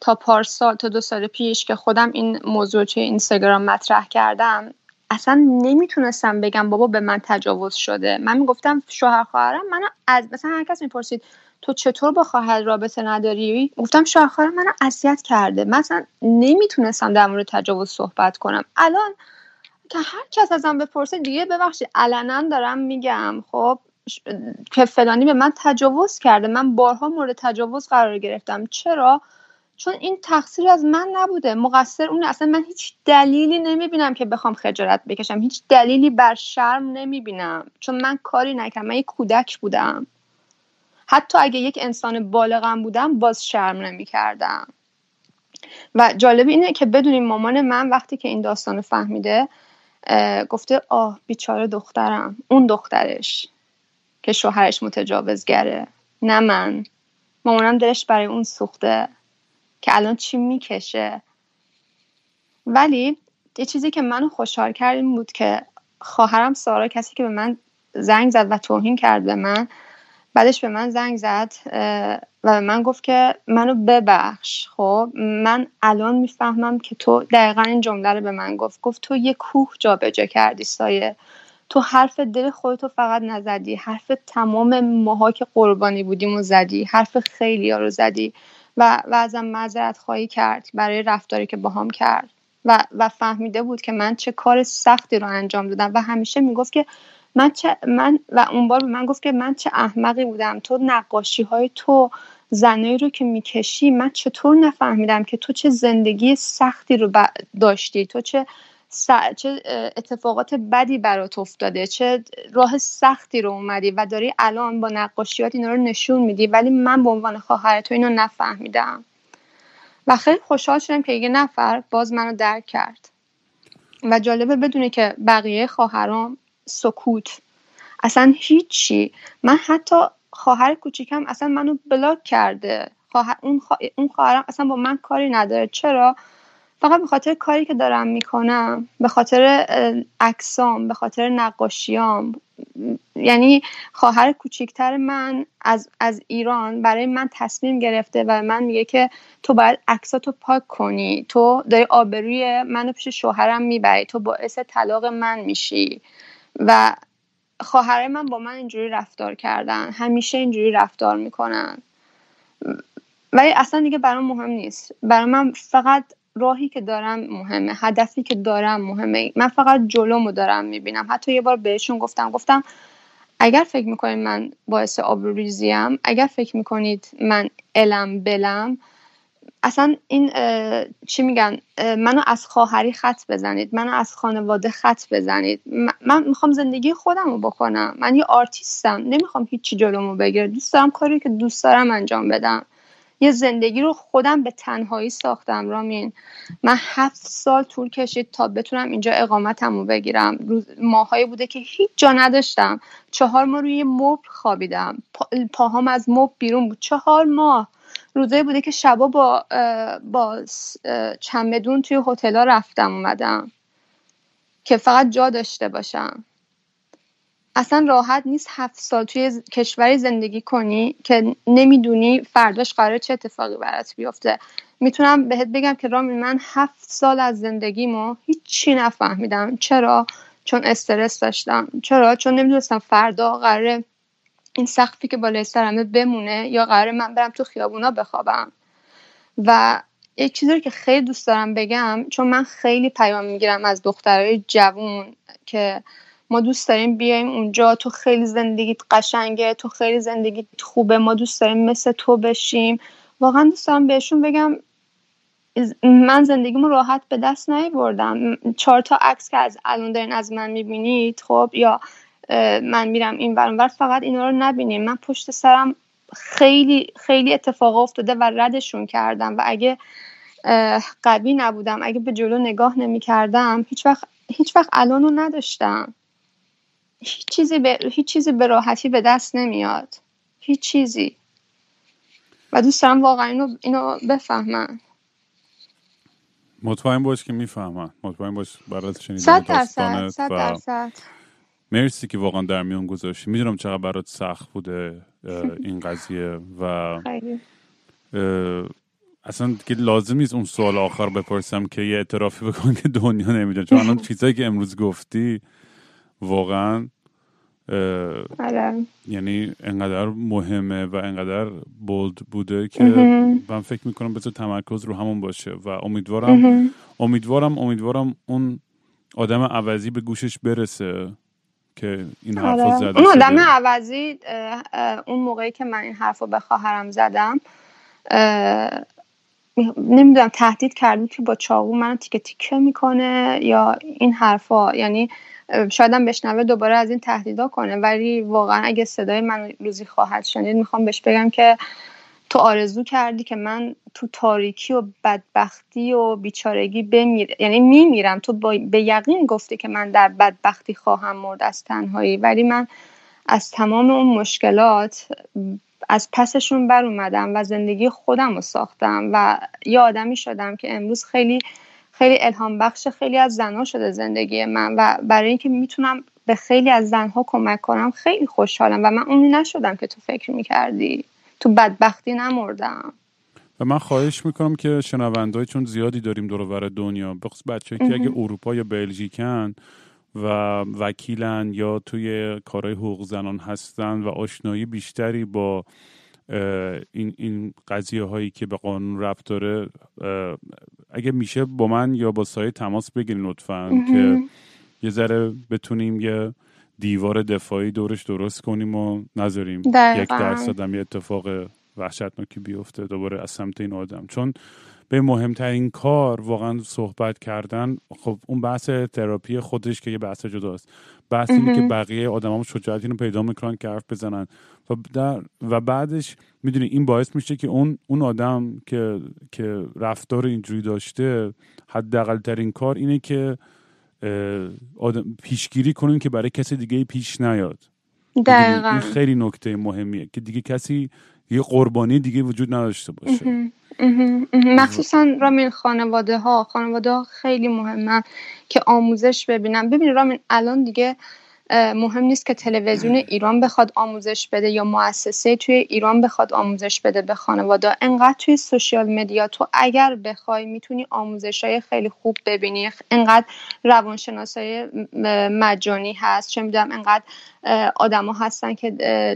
تا پارسال تا دو سال پیش که خودم این موضوع توی اینستاگرام مطرح کردم اصلا نمی‌تونستم بگم بابا به من تجاوز شده. من می‌گفتم شوهر خواهرم منو از مثلا هر کس می‌پرسید تو چطور با خواهر رابطه نداری؟ گفتم شوهر خواهرم منو اذیت کرده. مثلا نمی‌تونستم در مورد تجاوز صحبت کنم. الان که هر کس ازم بپرسه دیگه ببخشید علنا دارم میگم. خب که فلانی به من تجاوز کرده. من بارها مورد تجاوز قرار گرفتم. چرا؟ چون این تقصیر از من نبوده. مقصر اون اصلا من هیچ دلیلی نمی‌بینم که بخوام خجالت بکشم. هیچ دلیلی بر شرم نمی‌بینم. چون من کاری نکردم. من یک کودک بودم. حتی اگه یک انسان بالغم بودم باز شرم نمی‌کردم. و جالب اینه که بدونیم مامان من وقتی که این داستان فهمیده گفته آه بیچاره دخترم. اون دخترش که شوهرش متجاوزگره. نه من. مامانم دلش برای اون سوخته که الان چی می‌کشه. ولی یه چیزی که منو خوشحال کرد این بود که خواهرم سارا کسی که به من زنگ زد و توهین کرد به من بعدش به من زنگ زد و به من گفت که منو ببخش. خب من الان می‌فهمم که تو دقیقا این جمله رو به من گفت. گفت تو یه کوه جابجا کردی سایه. تو حرف دل خودتو فقط نزدی. حرف تمام ماها که قربانی بودیم و زدی. حرف خیلی ها رو زدی و, و ازم معذرت خواهی کرد برای رفتاری که باهام کرد. و, و فهمیده بود که من چه کار سختی رو انجام دادم. و همیشه می‌گفت که من چه من و اون بار به من گفت که من چه احمقی بودم. تو نقاشی های تو زنایی رو که می‌کشی من چطور نفهمیدم که تو چه زندگی سختی رو داشتی؟ تو چه چه اتفاقات بدی برات افتاده؟ چه راه سختی رو اومدی و داری الان با نقاشیات اینا رو نشون میدی ولی من به عنوان خواهر تو اینو نفهمیدم. و خیلی خوشحال شدم که یه نفر باز منو درک کرد. و جالبه بدونه که بقیه خواهرام سکوت. اصلا هیچی. من حتی خواهر کوچیکم اصلا منو بلاک کرده. خواهر اون, اون خواهرم اصلا با من کاری نداره. چرا؟ فقط به خاطر کاری که دارم می‌کنم. به خاطر عکسام به خاطر نقاشیام. یعنی خواهر کوچیکتر من از, از ایران برای من تصمیم گرفته و من میگه که تو باید عکساتو پاک کنی. تو داری آبروی منو پیش شوهرم می‌بری. تو باعث طلاق من میشی. و خواهر من با من اینجوری رفتار کردن. همیشه اینجوری رفتار می‌کنن. ولی اصلا دیگه برام مهم نیست. برای من فقط راهی که دارم مهمه. هدفی که دارم مهمه. من فقط جلومو دارم می‌بینم. حتی یه بار بهشون گفتم گفتم اگر فکر می‌کنید من باعث آبروریزیم اگر فکر می‌کنید من علم بلم اصلا این چی میگن منو از خواهری خط بزنید منو از خانواده خط بزنید. من می‌خوام زندگی خودم رو بکنم. من یه آرتیستم. نمی‌خوام هیچی جلومو بگیره دوست دارم کاری که دوست دارم انجام بدم. یه زندگی رو خودم به تنهایی ساختم رامین. من هفت سال طول کشید تا بتونم اینجا اقامتم رو بگیرم ماهایی بوده که هیچ جا نداشتم. چهار ماه روی مبل خوابیدم. پاهام از مبل بیرون بود. چهار ماه. روزایی بوده که شبا با با چمدون توی هتل‌ها رفتم اومدم که فقط جا داشته باشم. اصلا راحت نیست هفت سال توی کشوری زندگی کنی که نمی‌دونی فرداش قرار چه اتفاقی برات بیفته. می‌تونم بهت بگم که رامی من هفت سال از زندگیمو هیچی نفهمیدم. چرا؟ چون استرس داشتم. چرا؟ چون نمی‌دونستم فردا قراره این سقفی که بالای سرمه بمونه یا قراره من برم تو خیابونا بخوابم. و یک چیزی که خیلی دوست دارم بگم چون من خیلی پیام می‌گیرم از دخترای جوون که ما دوست داریم بیایم اونجا تو خیلی زندگیت قشنگه تو خیلی زندگیت خوبه ما دوست داریم مثل تو بشیم. واقعا دوست دارم بهشون بگم من زندگیمو راحت به دست بردم چهار تا عکس که از الان دارین از من می‌بینید خب؟ یا من میرم این ور فقط اینا رو نبینیم من پشت سرم خیلی خیلی اتفاق افتاده و ردشون کردم. و اگه قوی نبودم اگه به جلو نگاه نمی کردم هیچ وقت هیچ وقت الان رو نداشتم. هیچ چیزی به هیچ چیزی به راحتی به دست نمیاد. هیچ چیزی. و دوست دارم واقعا اینو, اینو بفهمن. مطمئن باش که می‌فهمن. مطمئن باش برات شنیدن صد درصد صد درصد. مرسی که واقعا در میون گذاشتی. می‌دونم چقدر برات سخت بوده این قضیه و اصلا که لازم نیست اون سوال آخر بپرسم که یه اعترافی بکن که دنیا نمی‌دونه. چون الان چیزایی که امروز گفتی واقعا آره. یعنی انقدر مهمه و انقدر بولد بوده که من فکر می‌کنم بذار تمرکز رو همون باشه و امیدوارم امیدوارم امیدوارم اون آدم عوضی به گوشش برسه. که این حرف آره. زده اون آدم عوضی اون موقعی که من این حرف رو به خواهرم زدم نمی‌دونم تهدید کرد که با چاقو منو تیکه تیکه می‌کنه یا این حرفا. یعنی شاید هم بشنوه دوباره از این تهدیدا کنه. ولی واقعا اگه صدای من روزی خواهد شنید می‌خوام بهش بگم که تو آرزو کردی که من تو تاریکی و بدبختی و بیچارگی بمیر یعنی میمیرم. تو به یقین گفتی که من در بدبختی خواهم مرد از تنهایی. ولی من از تمام اون مشکلات از پسشون بر اومدم و زندگی خودم رو ساختم و یه آدمی شدم که امروز خیلی خیلی الهام بخش خیلی از زنها شده زندگی من و برای اینکه می‌تونم به خیلی از زنها کمک کنم خیلی خوشحالم و من اونی نشدم که تو فکر می‌کردی. تو بدبختی نمردم. و من خواهش می‌کنم که شنوندهای چون زیادی داریم دور دنیا. بخصوص بچه که اگه اروپا یا بلژیکن و وکیلن یا توی کارهای حقوق زنان هستن و آشنایی بیشتری با این این قضیه هایی که به قانون ربط داره اگه میشه با من یا با سایه تماس بگیرین لطفا که یه ذره بتونیم یه دیوار دفاعی دورش درست کنیم و نذاریم یک درصد هم یه اتفاق وحشتناکی بیفته دوباره از سمت این آدم. چون به مهمترین کار واقعا صحبت کردن خب اون بحث تراپی خودش که یه بحث جداست. بحث اینه که بقیه آدم شجاعت اینو پیدا می‌کنن که حرف بزنن. و, در و بعدش می‌دونی این باعث میشه که اون اون آدم که که رفتار اینجوری داشته حداقل ترین کار اینه که آدم پیشگیری کنین که برای کسی دیگه پیش نیاد. دقیقا. این خیلی نکته مهمیه که دیگه کسی یه قربانی دیگه وجود نداشته باشه. مخصوصا رامین خانواده ها خانواده ها خیلی مهمه که آموزش ببینم ببین رامین الان دیگه مهم نیست که تلویزیون ایران بخواد آموزش بده یا مؤسسه توی ایران بخواد آموزش بده به خانواده. انقدر توی سوشیال مدیا تو اگر بخوای می‌تونی آموزش های خیلی خوب ببینی. انقدر روانشناسای مجانی هست. چه می‌دونم انقدر آدما هستن که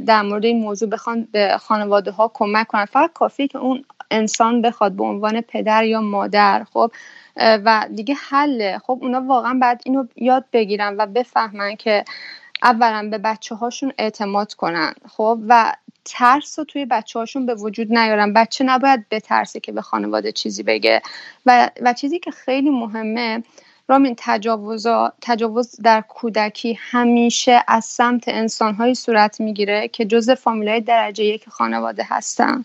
در مورد این موضوع بخوان به خانواده ها کمک کنن. فقط کافی که اون انسان بخواد به عنوان پدر یا مادر. خب و دیگه حله. خب اونا واقعا بعد اینو یاد بگیرن و بفهمن که اولا به بچه هاشون اعتماد کنن. خب و ترس رو توی بچه هاشون به وجود نیارن. بچه نباید بترسه که به خانواده چیزی بگه. و, و چیزی که خیلی مهمه رامین تجاوز تجاوز در کودکی همیشه از سمت انسانهایی صورت می‌گیره که جز فامیلای درجه یک خانواده هستن.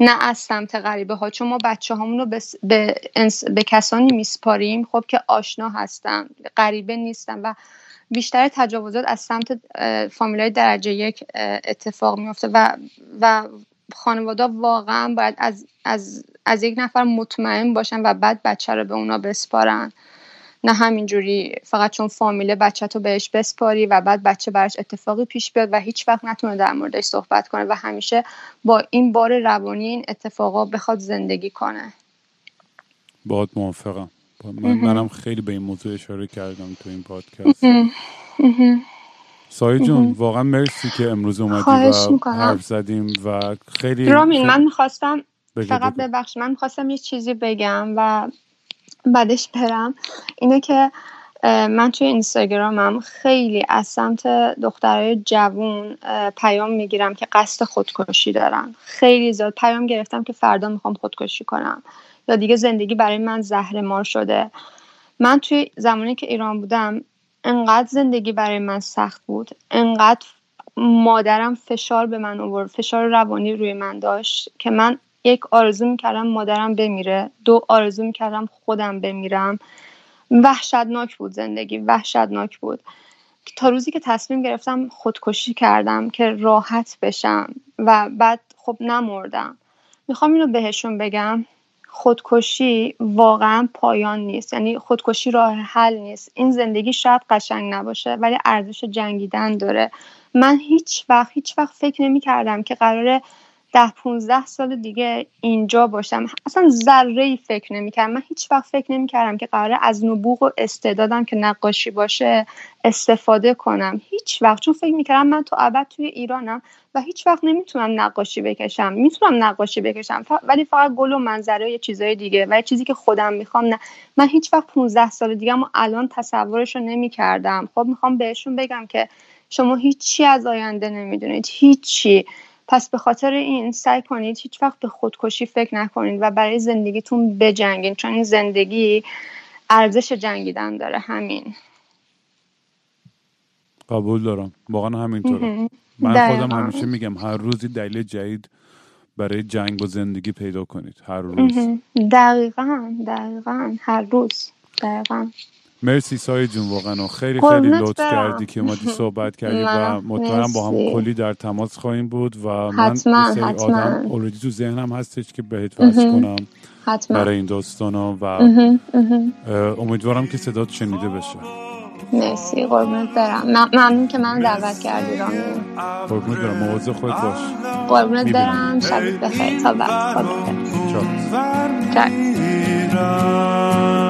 نه از سمت غریبه ها چون ما بچه رو به, به, به کسانی میسپاریم خب که آشنا هستن غریبه نیستن و بیشتر تجاوزات از سمت فامیلای درجه یک اتفاق میفته و و خانواده واقعا باید از, از, از یک نفر مطمئن باشن و بعد بچه رو به اونا بسپارن. نه همینجوری فقط چون فامیله بچه تو بهش بسپاری و بعد بچه براش اتفاقی پیش بیاد و هیچ وقت نتونه در موردش صحبت کنه و همیشه با این بار روانی این اتفاقا بخواد زندگی کنه. باید موافقم. من منم خیلی به این موضوع اشاره کردم تو این پادکست. سایه جون واقعا مرسی که امروز اومدی و حرف زدیم و خیلی رامین من می‌خواستم فقط ببخش من می‌خواستم یه چیزی بگم و بعدش برم. اینه که من توی اینستاگرامم خیلی از سمت دخترای جوون پیام می‌گیرم که قصد خودکشی دارن. خیلی زیاد پیام گرفتم که فردا می‌خوام خودکشی کنم. یا دیگه زندگی برای من زهر مار شده. من توی زمانی که ایران بودم انقدر زندگی برای من سخت بود. انقدر مادرم فشار به من آورد فشار روانی روی من داشت که من یک آرزو می‌کردم مادرم بمیره دو آرزو می‌کردم خودم بمیرم. وحشتناک بود زندگی وحشتناک بود. تا روزی که تصمیم گرفتم خودکشی کردم که راحت بشم و بعد خب نمردم. می‌خوام اینو بهشون بگم خودکشی واقعا پایان نیست. یعنی خودکشی راه حل نیست. این زندگی شاید قشنگ نباشه ولی ارزش جنگیدن داره. من هیچ وقت هیچ وقت فکر نمی کردم که قراره ده 15 سال دیگه اینجا باشم. اصلا ذره ای فکر نمی‌کردم. من هیچ وقت فکر نمی‌کردم که قراره از نبوغ و استعدادم که نقاشی باشه استفاده کنم. هیچ وقت. چون فکر می‌کردم من تو ابد توی ایرانم و هیچ وقت نمی‌تونم نقاشی بکشم. می‌تونم نقاشی بکشم. ولی فقط گل و منظره یه چیزای دیگه و چیزی که خودم می‌خوام نه. من هیچ وقت 15 سال دیگه اما الان تصورش رو نمی‌کردم. خب می‌خوام بهشون بگم که شما هیچی از آینده نمی‌دونید. هیچی. پس به خاطر این سعی کنید هیچ وقت به خودکشی فکر نکنید و برای زندگیتون بجنگید چون این زندگی ارزش جنگیدن داره. همین. قبول دارم. واقعا همینطوره. من خودم همیشه میگم هر روزی دلیل جدید برای جنگ و زندگی پیدا کنید. هر روز. دقیقا دقیقا هر روز. دقیقا. مرسی سایه جون واقعا. خیلی خیلی لطف کردی که ما صحبت [LAUGHS] کردی و مطمئنم با هم کلی در تماس خواهیم بود و من حتما آدم اوردی تو ذهنم هستش که بهت وصل کنم حتما. برای این داستانا و امیدوارم که صدات شنیده بشه. مرسی قربونت برم. ممنون که من دعوت کردی رامی قربونت برم. مواظب خودت باش. قربونت برم. شبت بخیر. تا بعد. خدا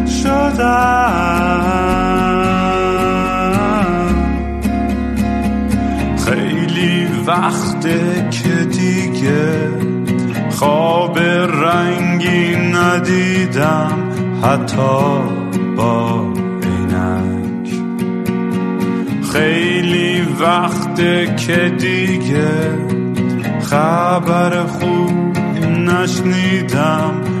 شدم. خیلی وقته که دیگه خواب رنگی ندیدم حتی با عینک. خیلی وقته که دیگه خبر خوب نشنیدم.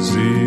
زیر